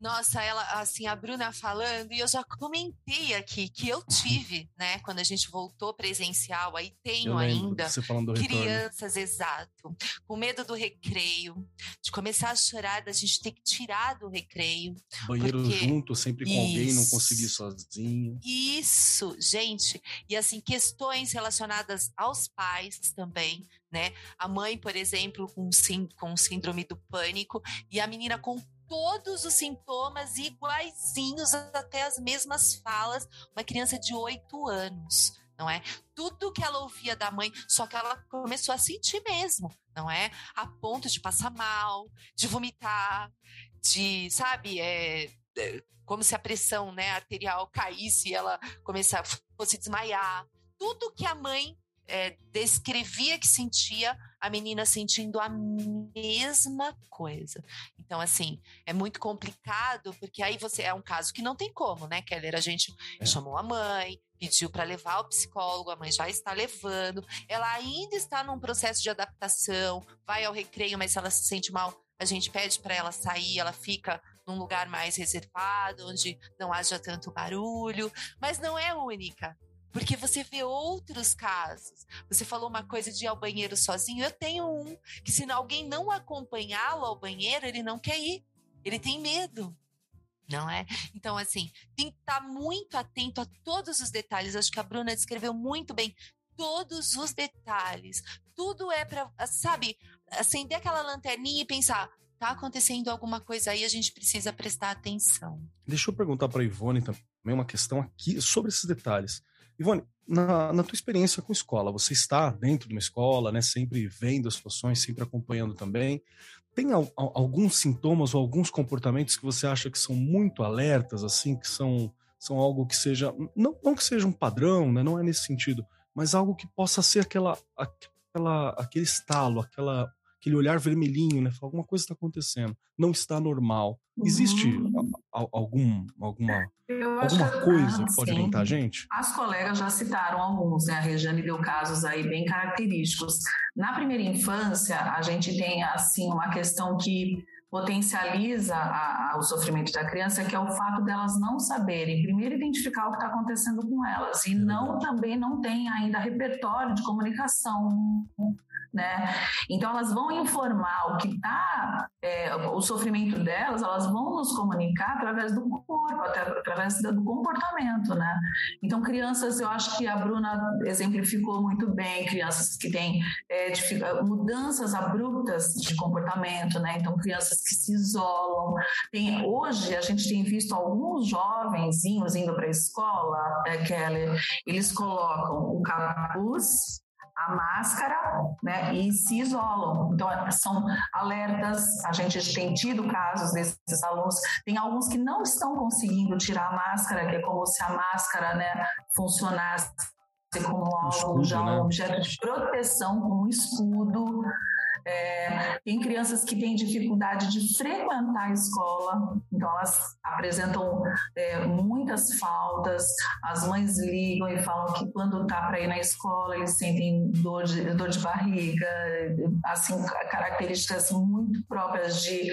Nossa, ela, assim, a Bruna falando, e eu já comentei aqui que eu tive, né, quando a gente voltou presencial, aí tenho ainda crianças, exato, com medo do recreio, de começar a chorar, da gente ter que tirar do recreio. Banheiro porque... junto, sempre com Isso. alguém, não conseguir sozinho. Isso, gente, e assim, questões relacionadas aos pais também, né? A mãe, por exemplo, com, sim, com síndrome do pânico, e a menina com todos os sintomas iguaizinhos, até as mesmas falas, uma criança de oito anos, não é? Tudo que ela ouvia da mãe, só que ela começou a sentir mesmo, não é? A ponto de passar mal, de vomitar, de, sabe, é, é como se a pressão né, arterial caísse e ela começasse, fosse desmaiar. Tudo que a mãe é, descrevia que sentia a menina sentindo a mesma coisa. Então, assim, é muito complicado, porque aí você é um caso que não tem como, né, Keller? A gente é. chamou a mãe, pediu para levar o psicólogo, a mãe já está levando, ela ainda está num processo de adaptação, vai ao recreio, mas se ela se sente mal, a gente pede para ela sair, ela fica num lugar mais reservado, onde não haja tanto barulho, mas não é única. Porque você vê outros casos. Você falou uma coisa de ir ao banheiro sozinho. Eu tenho um que, se alguém não acompanhá-lo ao banheiro, ele não quer ir. Ele tem medo. Não é? Então, assim, tem que estar muito atento a todos os detalhes. Acho que a Bruna descreveu muito bem todos os detalhes. Tudo é para, sabe, acender aquela lanterninha e pensar: tá acontecendo alguma coisa aí, a gente precisa prestar atenção. Deixa eu perguntar para Ivone também uma questão aqui sobre esses detalhes. Ivone, na, na tua experiência com escola, você está dentro de uma escola, né, sempre vendo as situações, sempre acompanhando também. Tem al, alguns sintomas ou alguns comportamentos que você acha que são muito alertas, assim, que são, são algo que seja, não, não que seja um padrão, né, não é nesse sentido, mas algo que possa ser aquela, aquela aquele estalo, aquela aquele olhar vermelhinho, né? Alguma coisa está acontecendo, não está normal. Existe uhum. algum, alguma, alguma coisa que pode orientar a gente? As colegas já citaram alguns, né? A Regiane deu casos aí bem característicos. Na primeira infância, a gente tem, assim, uma questão que potencializa a, a, o sofrimento da criança, que é o fato delas não saberem, primeiro, identificar o que está acontecendo com elas, e não também não tem ainda repertório de comunicação né? Então elas vão informar o que está, é, o sofrimento delas, elas vão nos comunicar através do corpo, até, através do comportamento, né? Então crianças, eu acho que a Bruna exemplificou muito bem, crianças que têm é, mudanças abruptas de comportamento, né? Então crianças que se isolam. Tem, hoje a gente tem visto alguns jovenzinhos indo para a escola, é, Keller, eles colocam o capuz a máscara né, e se isolam. Então, são alertas. A gente tem tido casos desses alunos. Tem alguns que não estão conseguindo tirar a máscara, que é como se a máscara né, funcionasse como algo já um né? objeto de proteção, como um escudo. É, tem crianças que têm dificuldade de frequentar a escola, então elas apresentam é, muitas faltas. As mães ligam e falam que quando tá para ir na escola eles sentem dor de, dor de barriga, assim características muito próprias de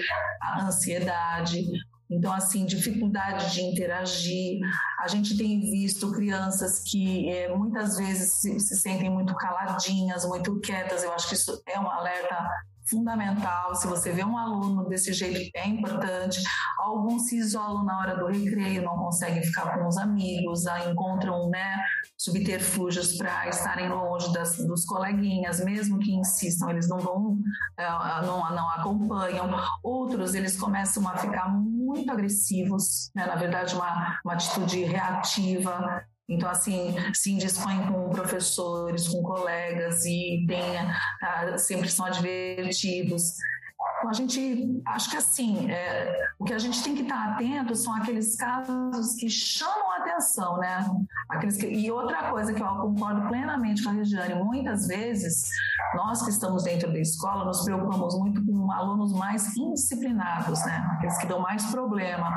ansiedade. Então, assim, dificuldade de interagir. A gente tem visto crianças que é, muitas vezes se, se, sentem muito caladinhas, muito quietas. Eu acho que isso é um alerta fundamental. Se você vê um aluno desse jeito, é importante. Alguns se isolam na hora do recreio, não conseguem ficar com os amigos, encontram né, subterfúgios para estarem longe das, dos coleguinhas, mesmo que insistam, eles não vão, é, não, não acompanham. Outros, eles começam a ficar muito agressivos, né? na verdade, uma, uma atitude reativa, então, assim, se indispõem com professores, com colegas e tem, ah, sempre são advertidos. Então, a gente, acho que assim, é, o que a gente tem que estar atento são aqueles casos que chamam a atenção, né? Aqueles que, e outra coisa que eu concordo plenamente com a Regiane, muitas vezes, nós que estamos dentro da escola, nos preocupamos muito com alunos mais indisciplinados, né? Aqueles que dão mais problema.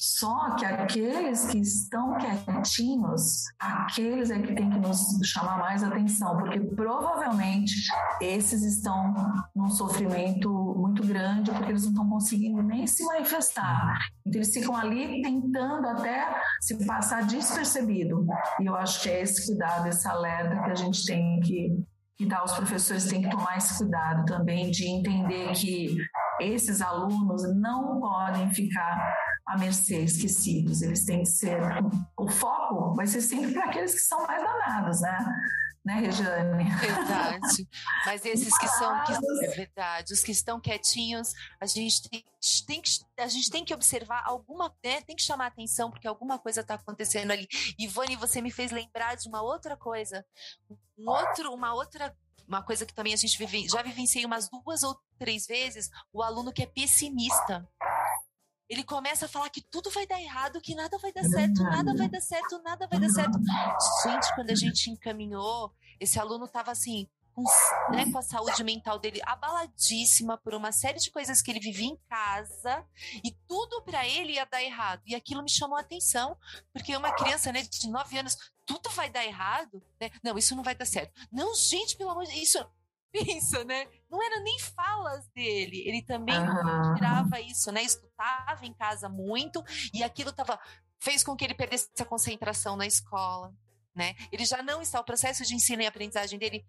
Só que aqueles que estão quietinhos, aqueles é que tem que nos chamar mais atenção, porque provavelmente esses estão num sofrimento muito grande, porque eles não estão conseguindo nem se manifestar. Então eles ficam ali tentando até se passar despercebido. E eu acho que é esse cuidado, esse alerta que a gente tem que dar os professores têm que tomar esse cuidado também de entender que esses alunos não podem ficar à mercê, esquecidos. Eles têm que ser. O foco vai ser sempre para aqueles que são mais danados, né? Né, Regiane? Verdade. Mas esses que são. Que, é verdade. Os que estão quietinhos, a gente tem, tem que, a gente tem que observar alguma. Né, tem que chamar atenção, porque alguma coisa está acontecendo ali. Ivone, você me fez lembrar de uma outra coisa. Um outro, uma outra uma coisa que também a gente vive, já vivenciei umas duas ou três vezes, o aluno que é pessimista ele começa a falar que tudo vai dar errado, que nada vai dar certo, nada vai dar certo, nada vai dar certo. Gente, quando a gente encaminhou esse aluno estava assim, com, né, com a saúde mental dele abaladíssima por uma série de coisas que ele vivia em casa e tudo para ele ia dar errado. E aquilo me chamou a atenção, porque uma criança né, de 9 anos, tudo vai dar errado? Né? Não, isso não vai dar certo. Não, gente, pelo amor de Deus, isso. Pensa, né? Não era nem falas dele. Ele também tirava isso, né? Estudava em casa muito e aquilo tava, fez com que ele perdesse a concentração na escola. Né? Ele já não está, o processo de ensino e aprendizagem dele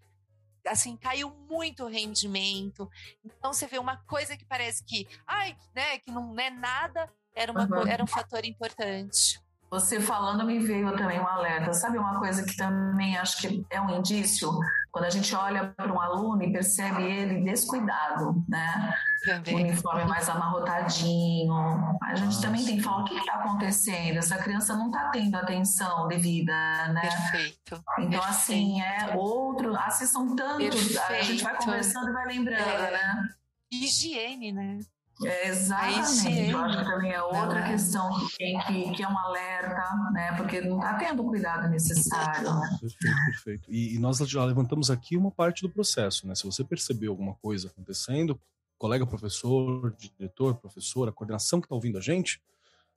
assim, caiu muito o rendimento. Então você vê uma coisa que parece que, ai, né, que não é nada, era, uma, uhum. era um fator importante. Você falando me veio também um alerta. Sabe uma coisa que também acho que é um indício? Quando a gente olha para um aluno e percebe ele descuidado, né? Também. O uniforme mais amarrotadinho. A gente Nossa. também tem que falar o que está acontecendo. Essa criança não está tendo atenção devida, né? Perfeito. Então, assim, Perfeito. assim, é outro. Assim, são tantos. Perfeito. A gente vai conversando e vai lembrando, é. né? Higiene, né? É, exatamente. Eu acho que também é outra questão que, tem, que, que é um alerta, né? Porque não está tendo o cuidado necessário. Né? Perfeito, perfeito. E, e, nós já levantamos aqui uma parte do processo, né? Se você percebeu alguma coisa acontecendo, colega professor, diretor, professora, coordenação que está ouvindo a gente,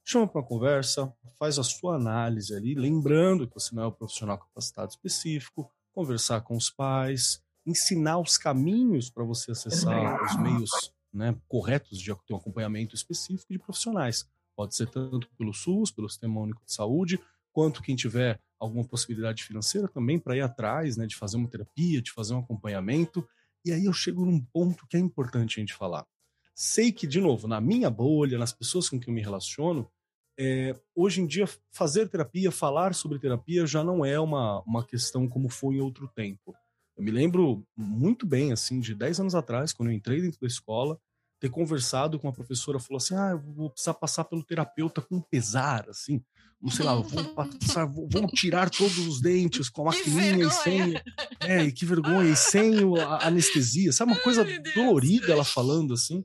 chama para uma conversa, faz a sua análise ali, lembrando que você não é o profissional capacitado específico, conversar com os pais, ensinar os caminhos para você acessar os meios né, corretos de ter um acompanhamento específico de profissionais. Pode ser tanto pelo SUS, pelo Sistema Único de Saúde, quanto quem tiver alguma possibilidade financeira também para ir atrás, né, de fazer uma terapia, de fazer um acompanhamento. E aí eu chego num ponto que é importante a gente falar. Sei que, de novo, na minha bolha, nas pessoas com quem eu me relaciono, é, hoje em dia fazer terapia, falar sobre terapia já não é uma, uma questão como foi em outro tempo. Eu me lembro muito bem, assim, de 10 anos atrás, quando eu entrei dentro da escola, ter conversado com uma professora, falou assim, ah, eu vou precisar passar pelo terapeuta com pesar, assim, não sei lá, vou passar, tirar todos os dentes com a maquininha e sem, é, e que vergonha, e sem a anestesia, sabe, uma coisa Ai, dolorida ela falando, assim,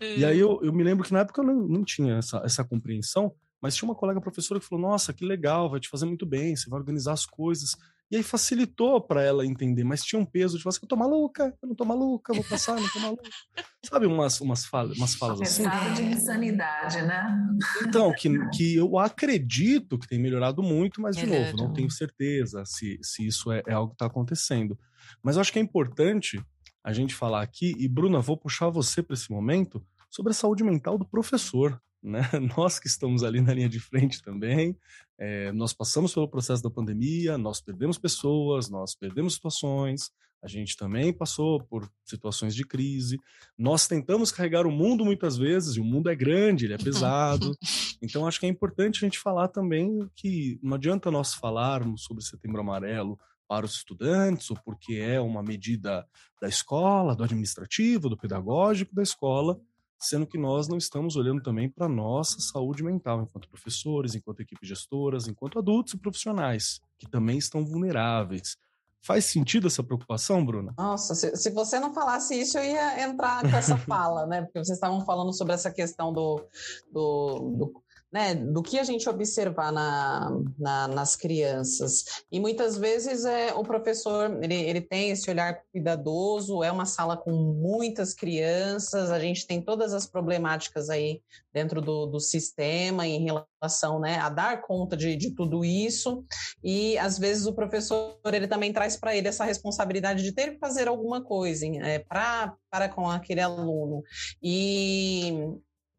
é. e aí eu, eu me lembro que na época eu não, não tinha essa, essa compreensão, mas tinha uma colega professora que falou, nossa, que legal, vai te fazer muito bem, você vai organizar as coisas, e aí facilitou para ela entender, mas tinha um peso de falar assim, eu tô maluca, eu não tô maluca, vou passar, não tô maluca. Sabe umas, umas, falas, umas falas assim? de insanidade, né? Então, que, que eu acredito que tem melhorado muito, mas, de novo, não tenho certeza se, se isso é, é algo que está acontecendo. Mas eu acho que é importante a gente falar aqui, e Bruna, vou puxar você para esse momento, sobre a saúde mental do professor né? Nós que estamos ali na linha de frente também, é, nós passamos pelo processo da pandemia, nós perdemos pessoas, nós perdemos situações, a gente também passou por situações de crise. Nós tentamos carregar o mundo muitas vezes, e o mundo é grande, ele é pesado. então, acho que é importante a gente falar também que não adianta nós falarmos sobre Setembro Amarelo para os estudantes, ou porque é uma medida da escola, do administrativo, do pedagógico da escola, sendo que nós não estamos olhando também para a nossa saúde mental, enquanto professores, enquanto equipes gestoras, enquanto adultos e profissionais, que também estão vulneráveis. Faz sentido essa preocupação, Bruna? Nossa, se, se, você não falasse isso, eu ia entrar com essa fala, né? Porque vocês estavam falando sobre essa questão do, do, do né, do que a gente observar na, na, nas crianças. E muitas vezes é, o professor ele, ele tem esse olhar cuidadoso, é uma sala com muitas crianças, a gente tem todas as problemáticas aí dentro do, do sistema em relação né, a dar conta de, de tudo isso. E às vezes o professor ele também traz para ele essa responsabilidade de ter que fazer alguma coisa é, para com aquele aluno. E,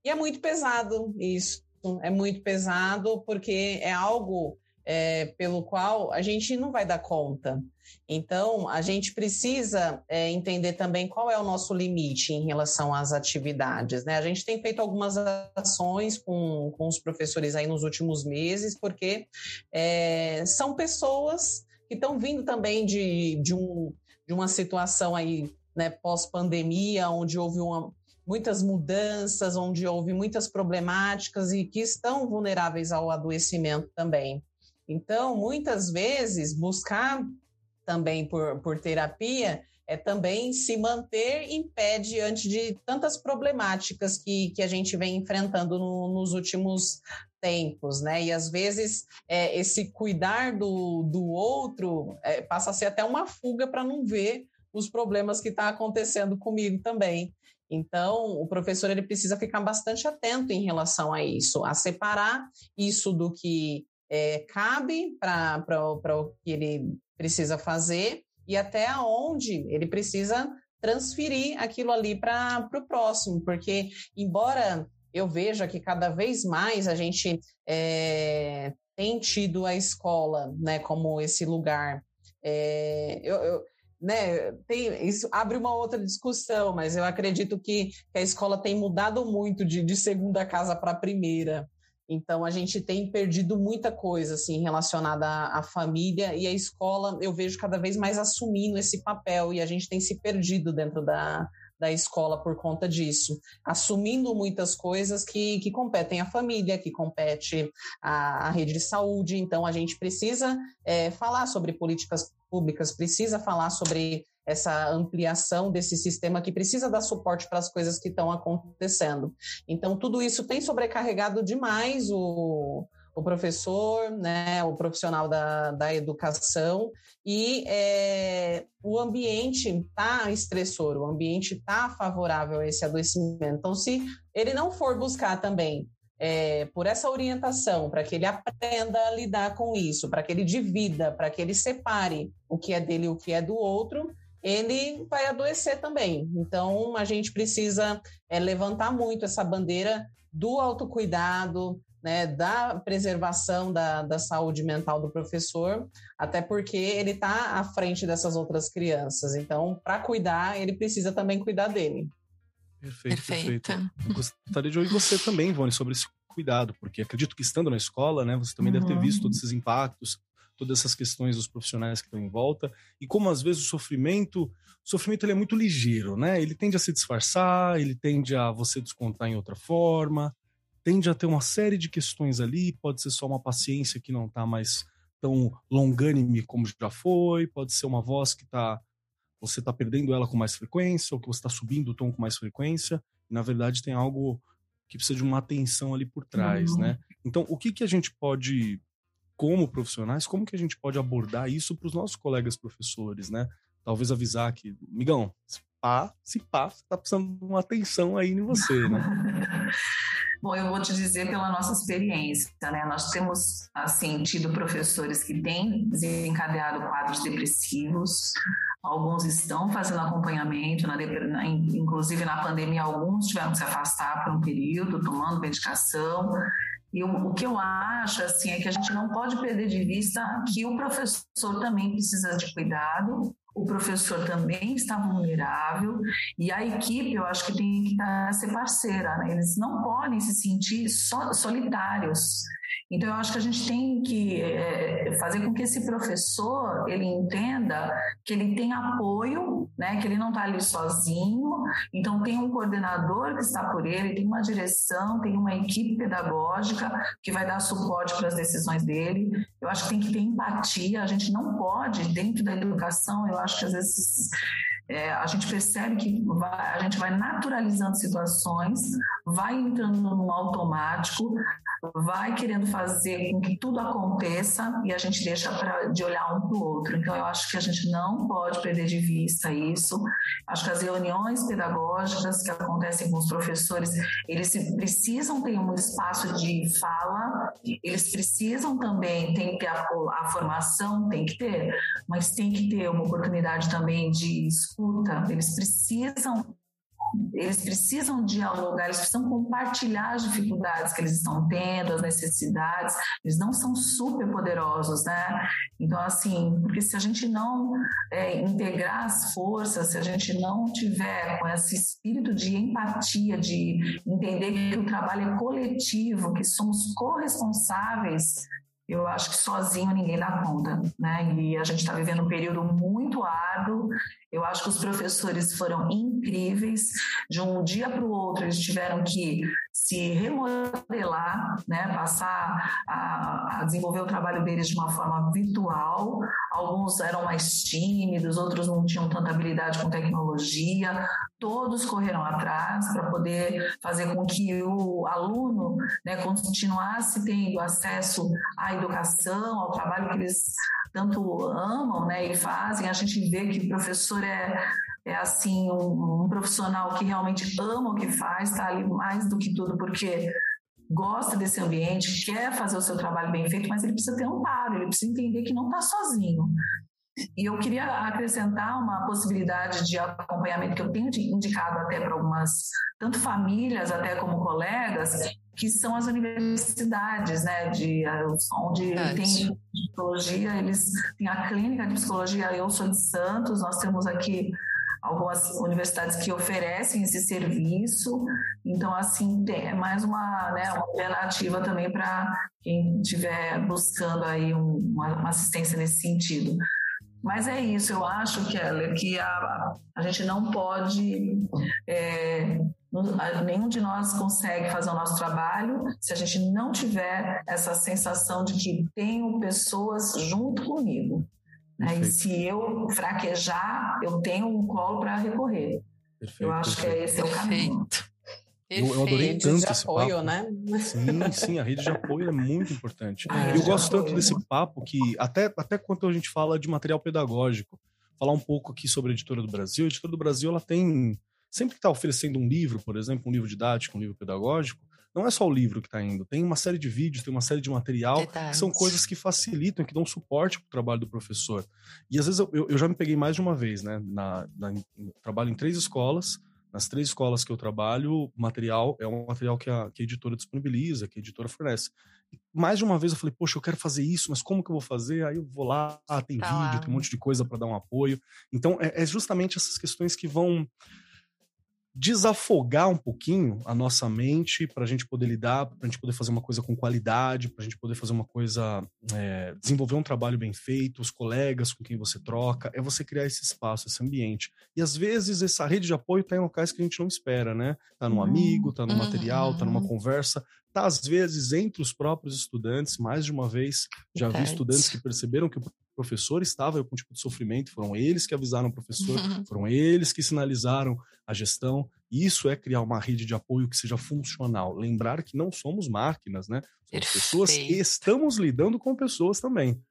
e é muito pesado isso é muito pesado porque é algo é, pelo qual a gente não vai dar conta. Então, a gente precisa é, entender também qual é o nosso limite em relação às atividades. Né? A gente tem feito algumas ações com, com os professores aí nos últimos meses, porque é, são pessoas que estão vindo também de, de, um, de uma situação aí né, pós-pandemia, onde houve uma, muitas mudanças, onde houve muitas problemáticas e que estão vulneráveis ao adoecimento também. Então, muitas vezes, buscar também por, por terapia é também se manter em pé diante de tantas problemáticas que, que a gente vem enfrentando no, nos últimos tempos, né? E às vezes é, esse cuidar do, do outro é, passa a ser até uma fuga para não ver os problemas que está acontecendo comigo também. Então, o professor ele precisa ficar bastante atento em relação a isso, a separar isso do que é, cabe para o que ele precisa fazer e até onde ele precisa transferir aquilo ali para o próximo, porque embora eu veja que cada vez mais a gente é, tem tido a escola né, como esse lugar. É, eu, eu, né, tem, isso abre uma outra discussão, mas eu acredito que, que a escola tem mudado muito de, de segunda casa para primeira. Então a gente tem perdido muita coisa assim relacionada à, à, família e a escola eu vejo cada vez mais assumindo esse papel e a gente tem se perdido dentro da, da escola por conta disso, assumindo muitas coisas que, que competem à família, que compete à, rede de saúde. Então a gente precisa é, falar sobre políticas públicas, precisa falar sobre essa ampliação desse sistema que precisa dar suporte para as coisas que estão acontecendo. Então, tudo isso tem sobrecarregado demais o, o professor, né, o profissional da, da educação, e é, o ambiente está estressor, o ambiente está favorável a esse adoecimento. Então, se ele não for buscar também é, por essa orientação, para que ele aprenda a lidar com isso, para que ele divida, para que ele separe o que é dele e o que é do outro, ele vai adoecer também. Então, a gente precisa é, levantar muito essa bandeira do autocuidado, né, da preservação da, da saúde mental do professor, até porque ele está à frente dessas outras crianças. Então, para cuidar, ele precisa também cuidar dele. Perfeito, perfeito. Gostaria de ouvir você também, Ivone, sobre esse cuidado, porque acredito que estando na escola, né, você também uhum. deve ter visto todos esses impactos, todas essas questões dos profissionais que estão em volta, e como às vezes o sofrimento, o sofrimento ele é muito ligeiro, né? Ele tende a se disfarçar, ele tende a você descontar em outra forma, tende a ter uma série de questões ali, pode ser só uma paciência que não está mais tão longânime como já foi, pode ser uma voz que tá você está perdendo ela com mais frequência, ou que você está subindo o tom com mais frequência, e na verdade tem algo que precisa de uma atenção ali por trás, uhum. né? Então, o que que a gente pode como profissionais, como que a gente pode abordar isso para os nossos colegas professores, né? Talvez avisar que, migão, pá, se pá, você tá precisando de uma atenção aí em você, né? Bom, eu vou te dizer pela nossa experiência, né? Nós temos, assim, tido professores que têm desencadeado quadros depressivos, alguns estão fazendo acompanhamento, na, na, inclusive na pandemia, alguns tiveram que se afastar por um período, tomando medicação, e o, o, que eu acho assim é que a gente não pode perder de vista que o professor também precisa de cuidado, o professor também está vulnerável e a equipe eu acho que tem que estar, ser parceira, né? eles não podem se sentir so, solitários. Então, eu acho que a gente tem que é, fazer com que esse professor ele entenda que ele tem apoio, né, que ele não está ali sozinho. Então, tem um coordenador que está por ele, tem uma direção, tem uma equipe pedagógica que vai dar suporte para as decisões dele. Eu acho que tem que ter empatia. A gente não pode, dentro da educação, eu acho que às vezes é, a gente percebe que vai, a gente vai naturalizando situações, vai entrando no automático, vai querendo fazer com que tudo aconteça e a gente deixa pra, de olhar um para o outro. Então, eu acho que a gente não pode perder de vista isso. Acho que as reuniões pedagógicas que acontecem com os professores, eles precisam ter um espaço de fala, eles precisam também, tem que ter a, a formação, tem que ter, mas tem que ter uma oportunidade também de escuta, eles precisam eles precisam dialogar, eles precisam compartilhar as dificuldades que eles estão tendo, as necessidades. Eles não são super poderosos, né? Então, assim, porque se a gente não é, integrar as forças, se a gente não tiver com esse espírito de empatia, de entender que o trabalho é coletivo, que somos corresponsáveis eu acho que sozinho ninguém dá conta, né? E a gente está vivendo um período muito árduo. Eu acho que os professores foram incríveis. De um dia para o outro, eles tiveram que se remodelar, né? Passar a, a, desenvolver o trabalho deles de uma forma virtual. Alguns eram mais tímidos, outros não tinham tanta habilidade com tecnologia, todos correram atrás para poder fazer com que o aluno né, continuasse tendo acesso à educação, ao trabalho que eles tanto amam né, e fazem. A gente vê que o professor é é assim um, um, profissional que realmente ama o que faz, está ali mais do que tudo porque gosta desse ambiente, quer fazer o seu trabalho bem feito, mas ele precisa ter um paro, ele precisa entender que não está sozinho. E eu queria acrescentar uma possibilidade de acompanhamento que eu tenho indicado até para algumas, tanto famílias até como colegas, que são as universidades, né, de, onde tem psicologia, eles têm a clínica de psicologia, eu sou de Santos, nós temos aqui algumas universidades que oferecem esse serviço. Então, assim, é mais uma, né, uma alternativa também para quem estiver buscando aí um, uma, uma, assistência nesse sentido. Mas é isso, eu acho, Keller, que a, a gente não pode. É, nenhum de nós consegue fazer o nosso trabalho se a gente não tiver essa sensação de que tenho pessoas junto comigo. Né? E se eu fraquejar, eu tenho um colo para recorrer. Perfeito, eu acho perfeito. que esse é o caminho. Eu, eu, adorei tanto de esse apoio, papo. né? Sim, sim, a rede de apoio é muito importante. eu gosto tanto desse papo que, até, até quando a gente fala de material pedagógico, falar um pouco aqui sobre a Editora do Brasil. A Editora do Brasil, ela tem, sempre que está oferecendo um livro, por exemplo, um livro didático, um livro pedagógico, não é só o livro que está indo, tem uma série de vídeos, tem uma série de material, Verdade. que são coisas que facilitam, que dão suporte para o trabalho do professor. E às vezes eu, eu, já me peguei mais de uma vez, né? Na, na, trabalho em três escolas, nas três escolas que eu trabalho, material é um material que a, que a editora disponibiliza, que a editora fornece. Mais de uma vez eu falei, poxa, eu quero fazer isso, mas como que eu vou fazer? Aí eu vou lá, tem tá vídeo, lá. tem um monte de coisa para dar um apoio. Então, é, é justamente essas questões que vão desafogar um pouquinho a nossa mente para a gente poder lidar, para a gente poder fazer uma coisa com qualidade, para a gente poder fazer uma coisa, é, desenvolver um trabalho bem feito, os colegas com quem você troca, é você criar esse espaço, esse ambiente. E às vezes essa rede de apoio está em locais que a gente não espera, né? Tá no uhum. amigo, tá no uhum. material, tá numa uhum. conversa, tá às vezes entre os próprios estudantes. Mais de uma vez já vi estudantes que perceberam que o professor estava com um tipo de sofrimento, foram eles que avisaram o professor, foram eles que sinalizaram a gestão. Isso é criar uma rede de apoio que seja funcional. Lembrar que não somos máquinas, né? Somos pessoas e estamos lidando com pessoas também.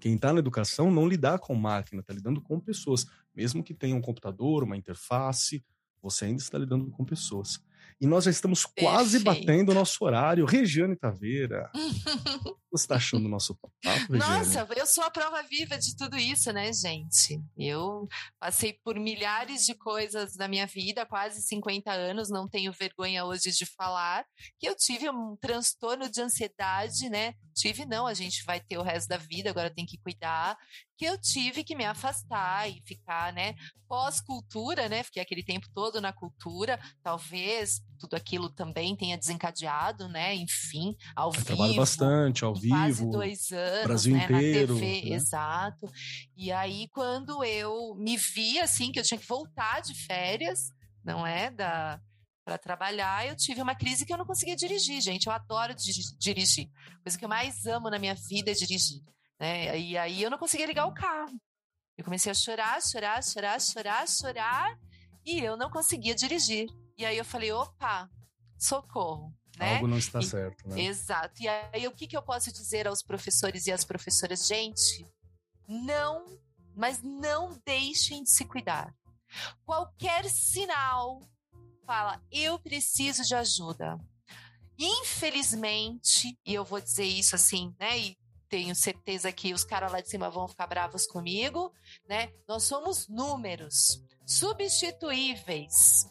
Quem está na educação não lidar com máquina, está lidando com pessoas. Mesmo que tenha um computador, uma interface, você ainda está lidando com pessoas. E nós já estamos quase Perfeito. batendo o nosso horário. Regiane Taveira, você está achando do nosso papo? Nossa, eu sou a prova viva de tudo isso, né, gente? Eu passei por milhares de coisas na minha vida, quase 50 anos, não tenho vergonha hoje de falar, que eu tive um transtorno de ansiedade, né? Tive não, a gente vai ter o resto da vida, agora tem que cuidar que eu tive que me afastar e ficar, né, pós-cultura, né, fiquei aquele tempo todo na cultura, talvez tudo aquilo também tenha desencadeado, né, enfim, ao eu vivo. Trabalho bastante, ao vivo. Quase dois anos, Brasil né, inteiro, na TV, né? exato. E aí, quando eu me vi, assim, que eu tinha que voltar de férias, não é, da para trabalhar, eu tive uma crise que eu não conseguia dirigir, gente. Eu adoro dirigir. A coisa que eu mais amo na minha vida é dirigir. Né? E aí eu não conseguia ligar o carro. Eu comecei a chorar, chorar, chorar, chorar, chorar, e eu não conseguia dirigir. E aí eu falei, opa, socorro. Né? Algo não está e, certo, né? Exato. E aí o que, que eu posso dizer aos professores e às professoras? Gente, não, mas não deixem de se cuidar. Qualquer sinal fala, eu preciso de ajuda. Infelizmente, e eu vou dizer isso assim, né? E tenho certeza que os caras lá de cima vão ficar bravos comigo, né? Nós somos números substituíveis.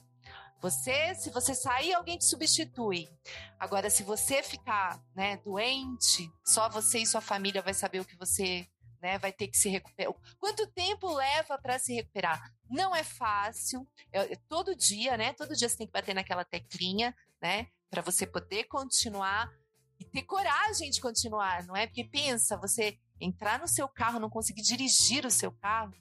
Você, se você sair, alguém te substitui. Agora, se você ficar, né, doente, só você e sua família vai saber o que você, né, vai ter que se recuperar. Quanto tempo leva para se recuperar? Não é fácil. É, é, todo dia, né? Todo dia você tem que bater naquela teclinha, né, para você poder continuar e ter coragem de continuar, não é? Porque pensa, você entrar no seu carro, não conseguir dirigir o seu carro,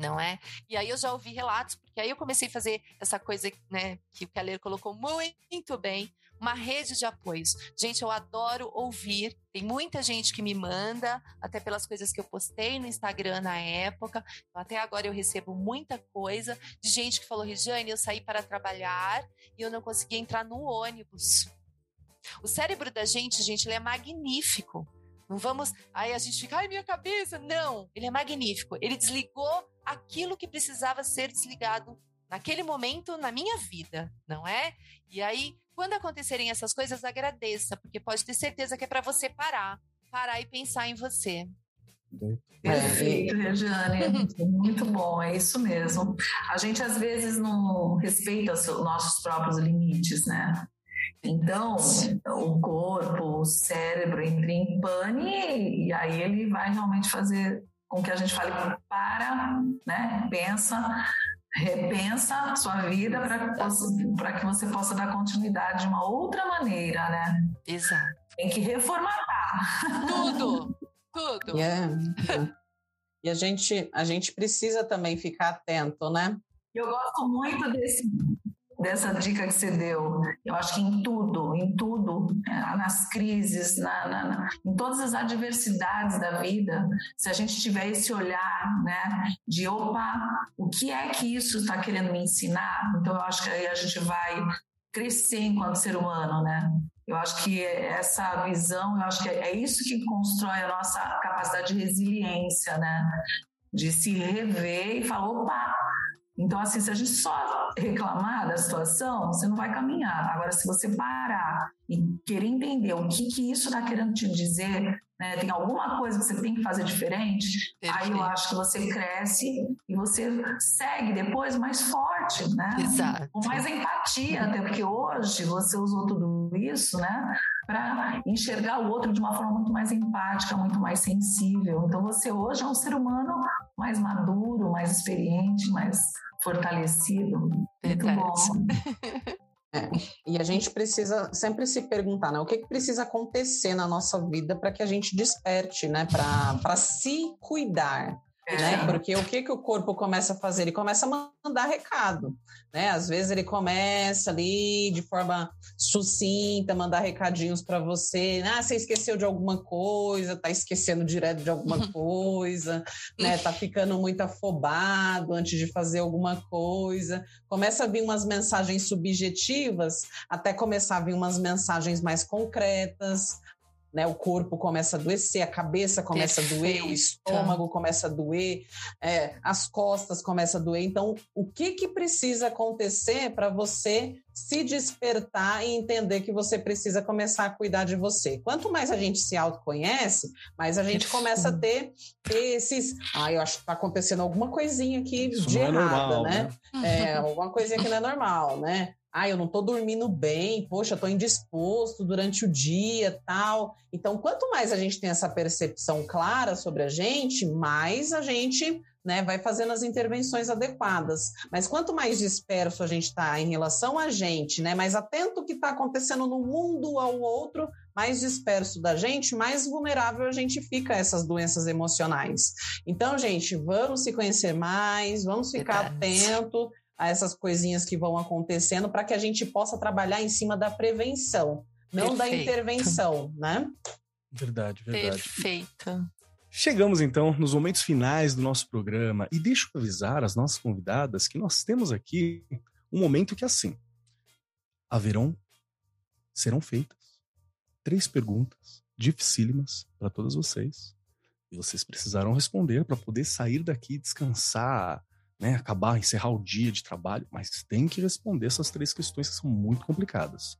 não é? E aí eu já ouvi relatos, porque aí eu comecei a fazer essa coisa, né, que o Keller colocou muito bem, uma rede de apoios. Gente, eu adoro ouvir. Tem muita gente que me manda, até pelas coisas que eu postei no Instagram na época. Até agora eu recebo muita coisa de gente que falou: Regiane, eu saí para trabalhar e eu não consegui entrar no ônibus. O cérebro da gente, gente, ele é magnífico. Não vamos. Aí a gente fica, ai, minha cabeça. Não, ele é magnífico. Ele desligou aquilo que precisava ser desligado naquele momento na minha vida, não é? E aí, quando acontecerem essas coisas, agradeça, porque pode ter certeza que é para você parar, parar e pensar em você. Perfeito, Regiane. Muito bom, é isso mesmo. A gente às vezes não respeita os nossos próprios limites, né? Então, o corpo, o cérebro entra em pane e aí ele vai realmente fazer com que a gente fale para, né? Pensa, repensa a sua vida para que você possa dar continuidade de uma outra maneira, né? Exato. Tem que reformatar. Tudo, tudo. Yeah. e a gente, a gente precisa também ficar atento, né? Eu gosto muito desse, dessa dica que você deu. Eu acho que em tudo, em tudo, é, nas crises, na, na, na, em todas as adversidades da vida, se a gente tiver esse olhar, né, de opa, o que é que isso está querendo me ensinar? Então eu acho que aí a gente vai crescer enquanto ser humano, né? Eu acho que essa visão, eu acho que é isso que constrói a nossa capacidade de resiliência, né? De se rever e falar, opa, então, assim, se a gente só reclamar da situação, você não vai caminhar. Agora, se você parar e querer entender o que, que isso está querendo te dizer, né, tem alguma coisa que você tem que fazer diferente, Perfeito. aí eu acho que você cresce e você segue depois mais forte, né? Exato. Com mais empatia, até porque hoje você usou tudo isso, né? Para enxergar o outro de uma forma muito mais empática, muito mais sensível. Então você hoje é um ser humano mais maduro, mais experiente, mais fortalecido. Verdade. Muito bom. É, e a gente precisa sempre se perguntar, né? O que, que precisa acontecer na nossa vida para que a gente desperte, né? Para se cuidar. Né? Porque o que, que o corpo começa a fazer? Ele começa a mandar recado, né? Às vezes ele começa ali de forma sucinta, mandar recadinhos para você. Ah, você esqueceu de alguma coisa, tá esquecendo direto de alguma coisa, né? Tá ficando muito afobado antes de fazer alguma coisa. Começa a vir umas mensagens subjetivas, até começar a vir umas mensagens mais concretas né? O corpo começa a adoecer, a cabeça começa Perfeito. a doer, o estômago começa a doer, é, as costas começam a doer. Então, o que que precisa acontecer para você se despertar e entender que você precisa começar a cuidar de você? Quanto mais a gente se autoconhece, mais a gente começa a ter, ter esses. Ah, eu acho que está acontecendo alguma coisinha aqui Isso de é errada, normal, né? né? É, alguma coisinha que não é normal, né? Ah, eu não estou dormindo bem, poxa, estou indisposto durante o dia, tal. Então, quanto mais a gente tem essa percepção clara sobre a gente, mais a gente né, vai fazendo as intervenções adequadas. Mas quanto mais disperso a gente está em relação a gente, né, mais atento que está acontecendo no mundo ao outro, mais disperso da gente, mais vulnerável a gente fica a essas doenças emocionais. Então, gente, vamos se conhecer mais, vamos ficar Verdade. atento a essas coisinhas que vão acontecendo para que a gente possa trabalhar em cima da prevenção, não Perfeito. da intervenção, né? Verdade, verdade. Perfeito. Chegamos então nos momentos finais do nosso programa e deixo avisar as nossas convidadas que nós temos aqui um momento que é assim haverão serão feitas três perguntas dificílimas para todas vocês e vocês precisarão responder para poder sair daqui descansar né, acabar, encerrar o dia de trabalho, mas tem que responder essas três questões que são muito complicadas.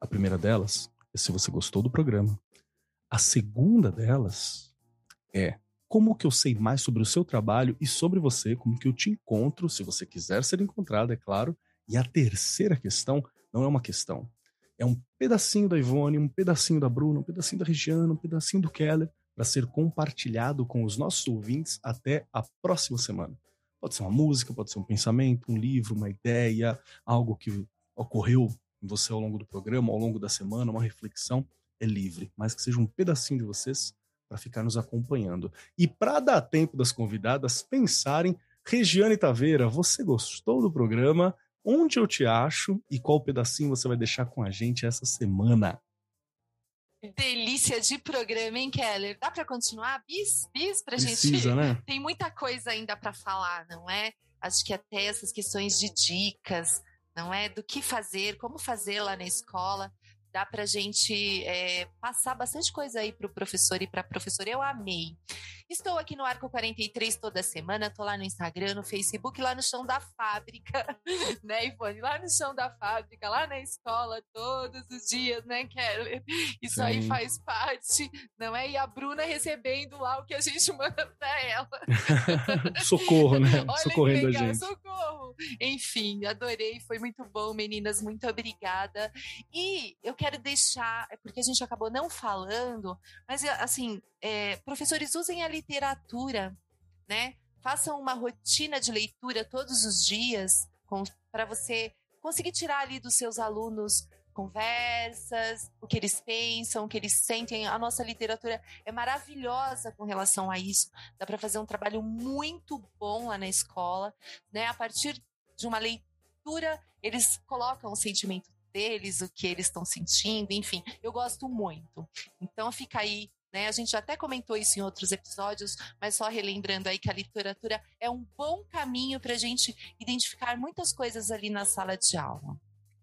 A primeira delas é se você gostou do programa. A segunda delas é como que eu sei mais sobre o seu trabalho e sobre você, como que eu te encontro, se você quiser ser encontrado, é claro. E a terceira questão não é uma questão. É um pedacinho da Ivone, um pedacinho da Bruna, um pedacinho da Regiana, um pedacinho do Keller, para ser compartilhado com os nossos ouvintes até a próxima semana. Pode ser uma música, pode ser um pensamento, um livro, uma ideia, algo que ocorreu em você ao longo do programa, ao longo da semana, uma reflexão. É livre, mas que seja um pedacinho de vocês para ficar nos acompanhando. E para dar tempo das convidadas pensarem, Regiane Taveira, você gostou do programa? Onde eu te acho e qual pedacinho você vai deixar com a gente essa semana? Delícia de programa, hein, Keller? Dá para continuar? Bis, bis pra Precisa, gente. né? Tem muita coisa ainda para falar, não é? Acho que até essas questões de dicas, não é? Do que fazer, como fazer lá na escola dá para a gente é, passar bastante coisa aí para o professor e para a professora. Eu amei. Estou aqui no Arco 43 toda semana, estou lá no Instagram, no Facebook, lá no chão da fábrica, né, Ivone? Lá no chão da fábrica, lá na escola, todos os dias, né, Keller? Isso Sim. aí faz parte, não é? E a Bruna recebendo lá o que a gente manda para ela. Socorro, né? Olha Socorrendo legal, a gente. Socorro! Enfim, adorei, foi muito bom, meninas, muito obrigada. E eu quero deixar, é porque a gente acabou não falando, mas assim, é, professores usem a literatura, né? Façam uma rotina de leitura todos os dias para você conseguir tirar ali dos seus alunos conversas, o que eles pensam, o que eles sentem. A nossa literatura é maravilhosa com relação a isso. Dá para fazer um trabalho muito bom lá na escola, né? A partir de uma leitura, eles colocam o sentimento deles, o que eles estão sentindo, enfim, eu gosto muito. Então fica aí né? A gente até comentou isso em outros episódios, mas só relembrando aí que a literatura é um bom caminho para a gente identificar muitas coisas ali na sala de aula.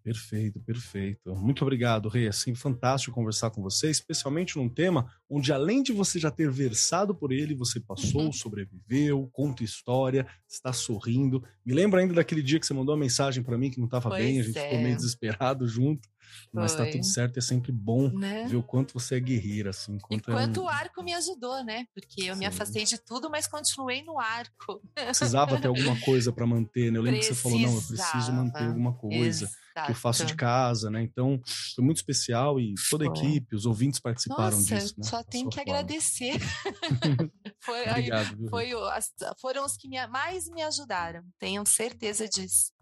Perfeito, perfeito. Muito obrigado, Rei. Assim, fantástico conversar com você, especialmente num tema onde, além de você já ter versado por ele, você passou, uhum. sobreviveu, conta história, está sorrindo. Me lembro ainda daquele dia que você mandou uma mensagem para mim que não estava bem, a gente é. ficou meio desesperado junto. Mas está tudo certo, é sempre bom né? ver o quanto você é guerreira, assim. Quanto e quanto é um... o arco me ajudou, né? Porque eu Sim. me afastei de tudo, mas continuei no arco. Precisava ter alguma coisa para manter, né? Eu lembro Precisava. que você falou, não, eu preciso manter alguma coisa. Exato. Que eu faço de casa, né? Então, foi muito especial e toda a equipe, os ouvintes participaram Nossa, disso. Né? Só tenho que forma. agradecer. foi, Obrigado? Foi, foram os que me, mais me ajudaram, tenham certeza disso.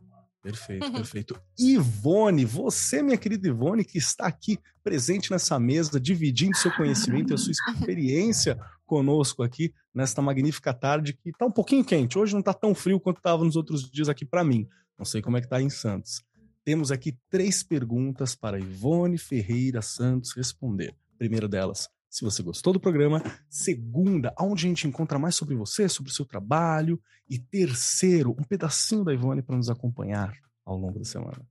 Perfeito, perfeito. Ivone, você, minha querida Ivone, que está aqui presente nessa mesa, dividindo seu conhecimento e a sua experiência conosco aqui nesta magnífica tarde que está um pouquinho quente. Hoje não está tão frio quanto estava nos outros dias aqui para mim. Não sei como é que está em Santos. Temos aqui três perguntas para Ivone Ferreira Santos responder. primeira delas, se você gostou do programa. Segunda, aonde a gente encontra mais sobre você, sobre o seu trabalho. E terceiro, um pedacinho da Ivone para nos acompanhar ao longo da semana.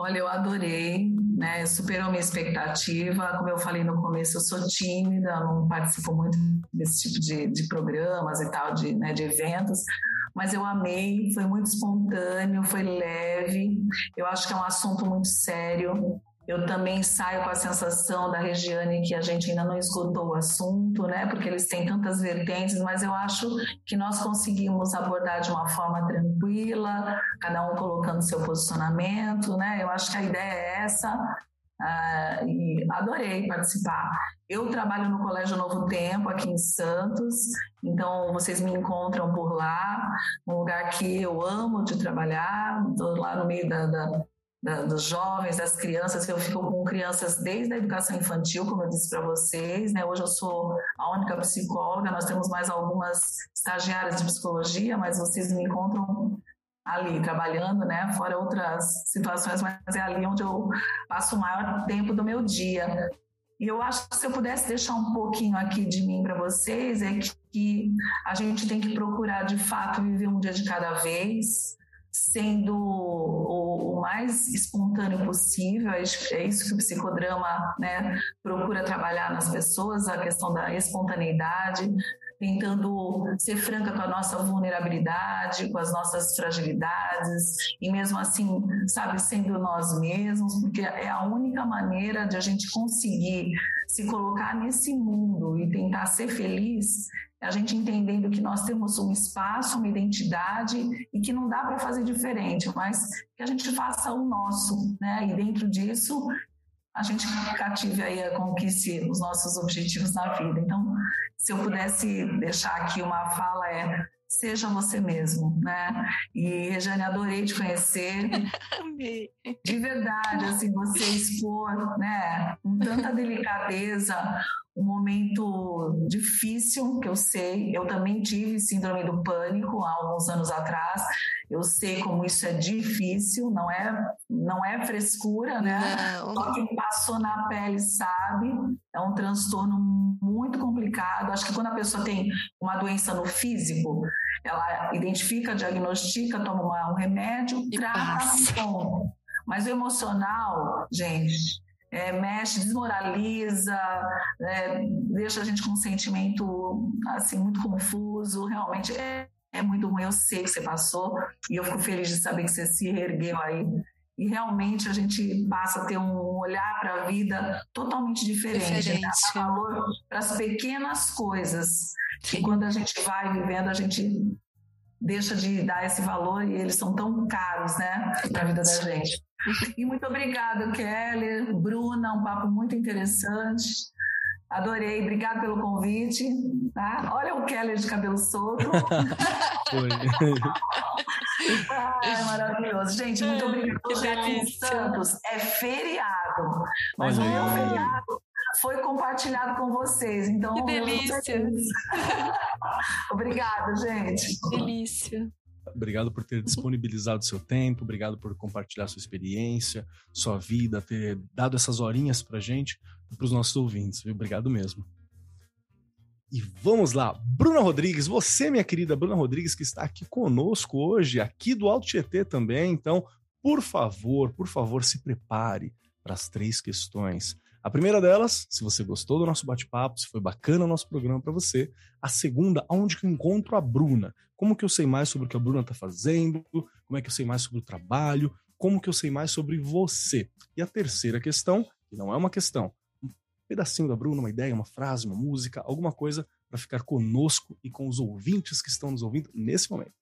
Olha, eu adorei, né? Superou minha expectativa. Como eu falei no começo, eu sou tímida, não participo muito desse tipo de, de programas e tal, de, né, de eventos, mas eu amei, foi muito espontâneo, foi leve. Eu acho que é um assunto muito sério, eu também saio com a sensação da Regiane que a gente ainda não esgotou o assunto, né? Porque eles têm tantas vertentes, mas eu acho que nós conseguimos abordar de uma forma tranquila, cada um colocando seu posicionamento, né? Eu acho que a ideia é essa. Uh, e adorei participar. Eu trabalho no Colégio Novo Tempo, aqui em Santos, então vocês me encontram por lá, um lugar que eu amo de trabalhar, estou lá no meio da, da da, dos jovens, das crianças. Eu fico com crianças desde a educação infantil, como eu disse para vocês. Né? Hoje eu sou a única psicóloga, nós temos mais algumas estagiárias de psicologia, mas vocês me encontram ali trabalhando, né? Fora outras situações, mas é ali onde eu passo o maior tempo do meu dia. E eu acho que se eu pudesse deixar um pouquinho aqui de mim para vocês, é que a gente tem que procurar de fato viver um dia de cada vez, sendo o, mais espontâneo possível. É isso que o psicodrama né, procura trabalhar nas pessoas, a questão da espontaneidade, tentando ser franca com a nossa vulnerabilidade, com as nossas fragilidades, e mesmo assim, sabe, sendo nós mesmos, porque é a única maneira de a gente conseguir se colocar nesse mundo e tentar ser feliz a gente entendendo que nós temos um espaço, uma identidade e que não dá para fazer diferente, mas que a gente faça o nosso, né? E dentro disso a gente cative aí, conquiste os nossos objetivos na vida. Então, se eu pudesse deixar aqui uma fala é seja você mesmo, né? E Regiane, adorei te conhecer. Amei. De verdade, assim, você expor, né, com tanta delicadeza, um momento difícil, que eu sei, eu também tive síndrome do pânico há alguns anos atrás. Eu sei como isso é difícil, não é, não é frescura, né? Não. Só quem passou na pele sabe. É um transtorno muito complicado. Acho que quando a pessoa tem uma doença no físico, ela identifica, diagnostica, toma uma, um remédio, e trata, bom. Mas o emocional, gente, é, mexe, desmoraliza, é, deixa a gente com um sentimento assim muito confuso. Realmente é, é muito ruim. Eu sei que você passou e eu fico feliz de saber que você se ergueu aí. E realmente a gente passa a ter um olhar para a vida totalmente diferente, né? diferente. Dar valor para as pequenas coisas. Sim. E quando a gente vai vivendo, a gente deixa de dar esse valor e eles são tão caros, né, para a vida da gente. E muito obrigada, Kelly, Bruna, um papo muito interessante. Adorei, obrigado pelo convite. Tá? Olha o Keller de cabelo solto. Foi. Ai, maravilhoso. Gente, muito obrigada. Hoje aqui em Santos é feriado, mas o meu feriado foi compartilhado com vocês. Então, que delícia. Obrigada, gente. Delícia. Obrigado por ter disponibilizado seu tempo, obrigado por compartilhar sua experiência, sua vida, ter dado essas horinhas pra gente e pros nossos ouvintes, viu? Obrigado mesmo. E vamos lá, Bruna Rodrigues, você, minha querida Bruna Rodrigues, que está aqui conosco hoje, aqui do Alto Tietê também. Então, por favor, por favor, se prepare para as três questões. A primeira delas, se você gostou do nosso bate-papo, se foi bacana o nosso programa para você. A segunda, aonde que eu encontro a Bruna? Como que eu sei mais sobre o que a Bruna está fazendo? Como é que eu sei mais sobre o trabalho? Como que eu sei mais sobre você? E a terceira questão, que não é uma questão, pedacinho da Bruna, uma ideia, uma frase, uma música, alguma coisa para ficar conosco e com os ouvintes que estão nos ouvindo nesse momento.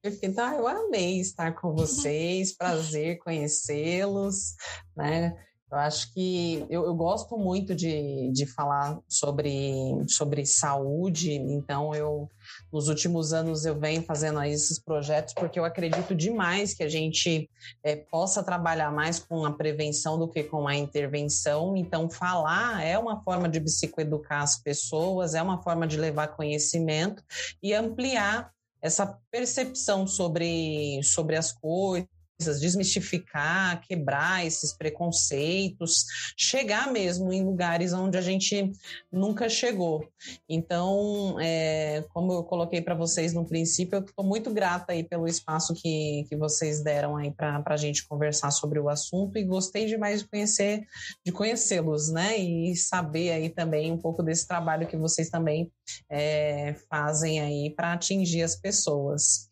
Perfeito. Ah, eu amei estar com vocês, prazer conhecê-los, né? Eu acho que eu, eu, gosto muito de, de falar sobre, sobre saúde, então eu nos últimos anos eu venho fazendo esses projetos porque eu acredito demais que a gente é, possa trabalhar mais com a prevenção do que com a intervenção. Então, falar é uma forma de psicoeducar as pessoas, é uma forma de levar conhecimento e ampliar essa percepção sobre, sobre as coisas desmistificar, quebrar esses preconceitos, chegar mesmo em lugares onde a gente nunca chegou. Então, é, como eu coloquei para vocês no princípio, eu estou muito grata aí pelo espaço que, que vocês deram aí para a gente conversar sobre o assunto e gostei demais de conhecer, de conhecê-los, né? E saber aí também um pouco desse trabalho que vocês também é, fazem aí para atingir as pessoas.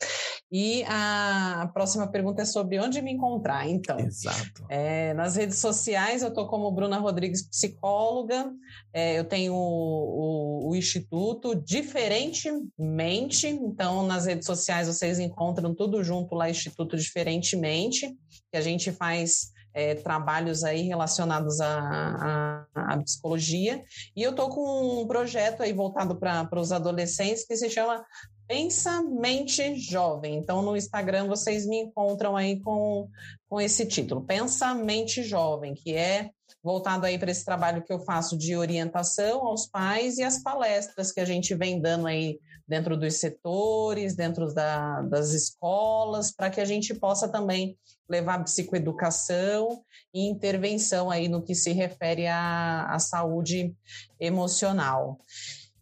E a próxima pergunta é sobre onde me encontrar. Então, Exato. É, nas redes sociais eu estou como Bruna Rodrigues psicóloga. É, eu tenho o, o, o, Instituto Diferentemente. Então, nas redes sociais vocês encontram tudo junto lá, Instituto Diferentemente, que a gente faz é, trabalhos aí relacionados à, à, à, psicologia. E eu estou com um projeto aí voltado para os adolescentes que se chama Pensa Mente Jovem. Então, no Instagram vocês me encontram aí com, com esse título, Pensa Mente Jovem, que é voltado aí para esse trabalho que eu faço de orientação aos pais e as palestras que a gente vem dando aí dentro dos setores, dentro da, das escolas, para que a gente possa também levar psicoeducação e intervenção aí no que se refere à, à saúde emocional.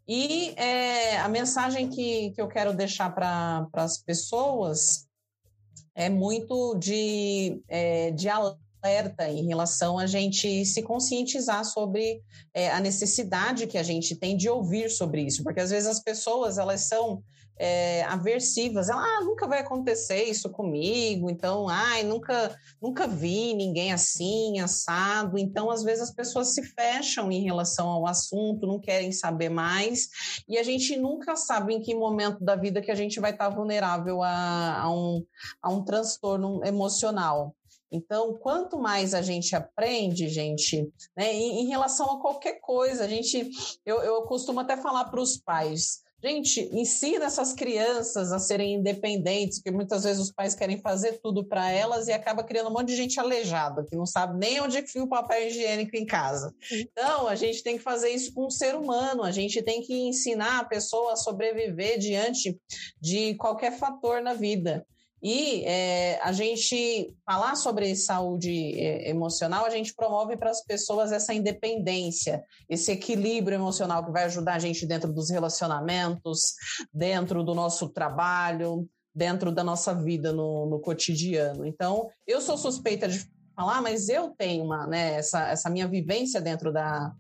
E é, a mensagem que, que eu quero deixar para as pessoas é muito de, é, de alerta em relação a gente se conscientizar sobre é, a necessidade que a gente tem de ouvir sobre isso, porque às vezes as pessoas elas são é, aversivas. Ela, ah, nunca vai acontecer isso comigo, então, ai, nunca, nunca vi ninguém assim, assado. Então, às vezes as pessoas se fecham em relação ao assunto, não querem saber mais, e a gente nunca sabe em que momento da vida que a gente vai estar vulnerável a, a um, a um transtorno emocional. Então, quanto mais a gente aprende, gente, né, em, em relação a qualquer coisa, a gente, eu, eu costumo até falar para os pais, Gente, ensina essas crianças a serem independentes, porque muitas vezes os pais querem fazer tudo para elas e acaba criando um monte de gente aleijada, que não sabe nem onde fica o papel higiênico em casa. Então, a gente tem que fazer isso com o ser humano, a gente tem que ensinar a pessoa a sobreviver diante de qualquer fator na vida. E é, a gente falar sobre saúde é, emocional, a gente promove para as pessoas essa independência, esse equilíbrio emocional que vai ajudar a gente dentro dos relacionamentos, dentro do nosso trabalho, dentro da nossa vida no, no cotidiano. Então, eu sou suspeita de falar, mas eu tenho uma, né, essa, essa minha vivência dentro da,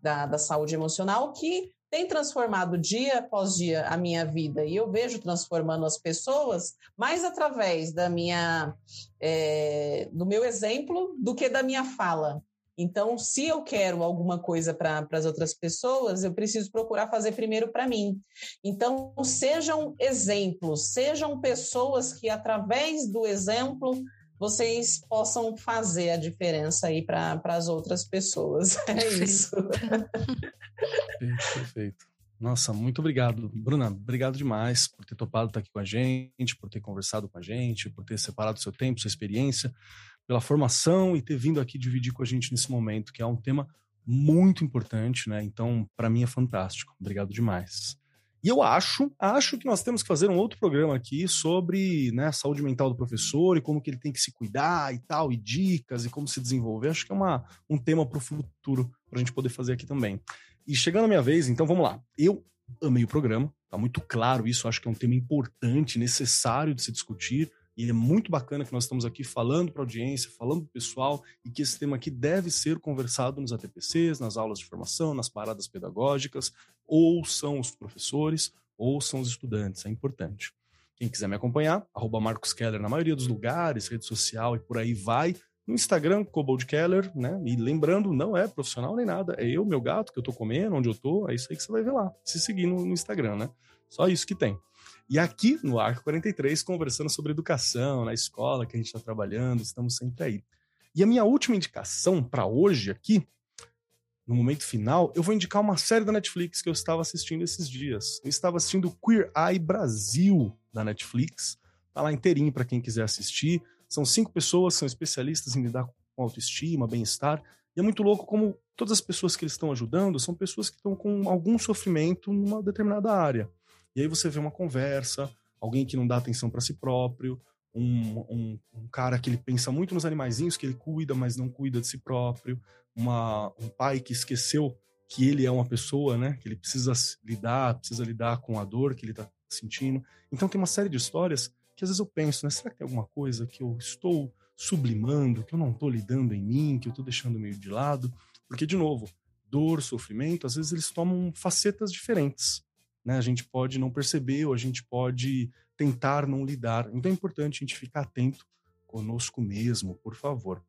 da, da saúde emocional que tem transformado dia após dia a minha vida e eu vejo transformando as pessoas mais através da minha é, do meu exemplo do que da minha fala. Então, se eu quero alguma coisa para as outras pessoas, eu preciso procurar fazer primeiro para mim. Então, sejam exemplos, sejam pessoas que, através do exemplo, vocês possam fazer a diferença aí para as outras pessoas. É isso. Perfeito, perfeito. Nossa, muito obrigado. Bruna, obrigado demais por ter topado estar aqui com a gente, por ter conversado com a gente, por ter separado seu tempo, sua experiência, pela formação e ter vindo aqui dividir com a gente nesse momento, que é um tema muito importante, né? Então, para mim é fantástico. Obrigado demais. E eu acho, acho que nós temos que fazer um outro programa aqui sobre né, saúde mental do professor e como que ele tem que se cuidar e tal, e dicas e como se desenvolver. Acho que é uma, um tema para o futuro para a gente poder fazer aqui também. E chegando a minha vez, então vamos lá. Eu amei o programa, tá muito claro isso, acho que é um tema importante, necessário de se discutir. E é muito bacana que nós estamos aqui falando para a audiência, falando para o pessoal, e que esse tema aqui deve ser conversado nos ATPCs, nas aulas de formação, nas paradas pedagógicas, ou são os professores, ou são os estudantes, é importante. Quem quiser me acompanhar, arroba Marcos Keller na maioria dos lugares, rede social e por aí vai. No Instagram, Cobold Keller, né? E lembrando, não é profissional nem nada. É eu, meu gato, que eu tô comendo, onde eu tô. É isso aí que você vai ver lá. Se seguir no, no Instagram, né? Só isso que tem. E aqui no Arco 43, conversando sobre educação, na escola que a gente está trabalhando, estamos sempre aí. E a minha última indicação para hoje aqui, no momento final, eu vou indicar uma série da Netflix que eu estava assistindo esses dias. Eu estava assistindo Queer Eye Brasil da Netflix. Tá lá inteirinho para quem quiser assistir. São cinco pessoas, são especialistas em lidar com autoestima, bem-estar. E é muito louco como todas as pessoas que eles estão ajudando são pessoas que estão com algum sofrimento numa determinada área. E aí você vê uma conversa, alguém que não dá atenção para si próprio, um, um, um, cara que ele pensa muito nos animaizinhos, que ele cuida, mas não cuida de si próprio, uma, um pai que esqueceu que ele é uma pessoa, né? Que ele precisa lidar, precisa lidar com a dor que ele está sentindo. Então tem uma série de histórias que às vezes eu penso, né? Será que tem alguma coisa que eu estou sublimando, que eu não estou lidando em mim, que eu estou deixando meio de lado? Porque, de novo, dor, sofrimento, às vezes eles tomam facetas diferentes. Né? A gente pode não perceber ou a gente pode tentar não lidar. Então é importante a gente ficar atento conosco mesmo, por favor.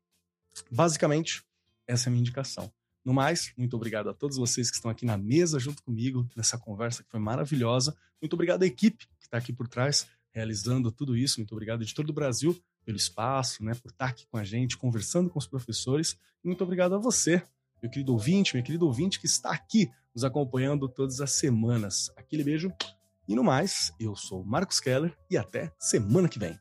Basicamente, essa é a minha indicação. No mais, muito obrigado a todos vocês que estão aqui na mesa junto comigo nessa conversa que foi maravilhosa. Muito obrigado à equipe que está aqui por trás realizando tudo isso. Muito obrigado, editor do Brasil, pelo espaço, né, por estar aqui com a gente, conversando com os professores. Muito obrigado a você, meu querido ouvinte, meu querido ouvinte que está aqui nos acompanhando todas as semanas. Aquele beijo. E no mais, eu sou Marcos Keller e até semana que vem.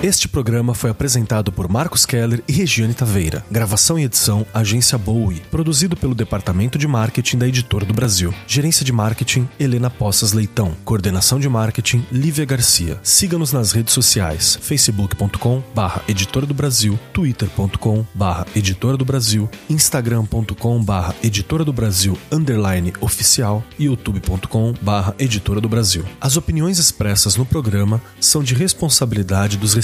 Este programa foi apresentado por Marcos Keller e Regiane Taveira. Gravação e edição Agência Bowie. Produzido pelo Departamento de Marketing da Editora do Brasil. Gerência de Marketing Helena Poças Leitão. Coordenação de Marketing Lívia Garcia. Siga-nos nas redes sociais: facebook.com barra Editora do Brasil, twitter.com barra Editora do Brasil, instagram.com barra Editora do Brasil underline oficial e youtube.com barra Editora do Brasil. As opiniões expressas no programa são de responsabilidade dos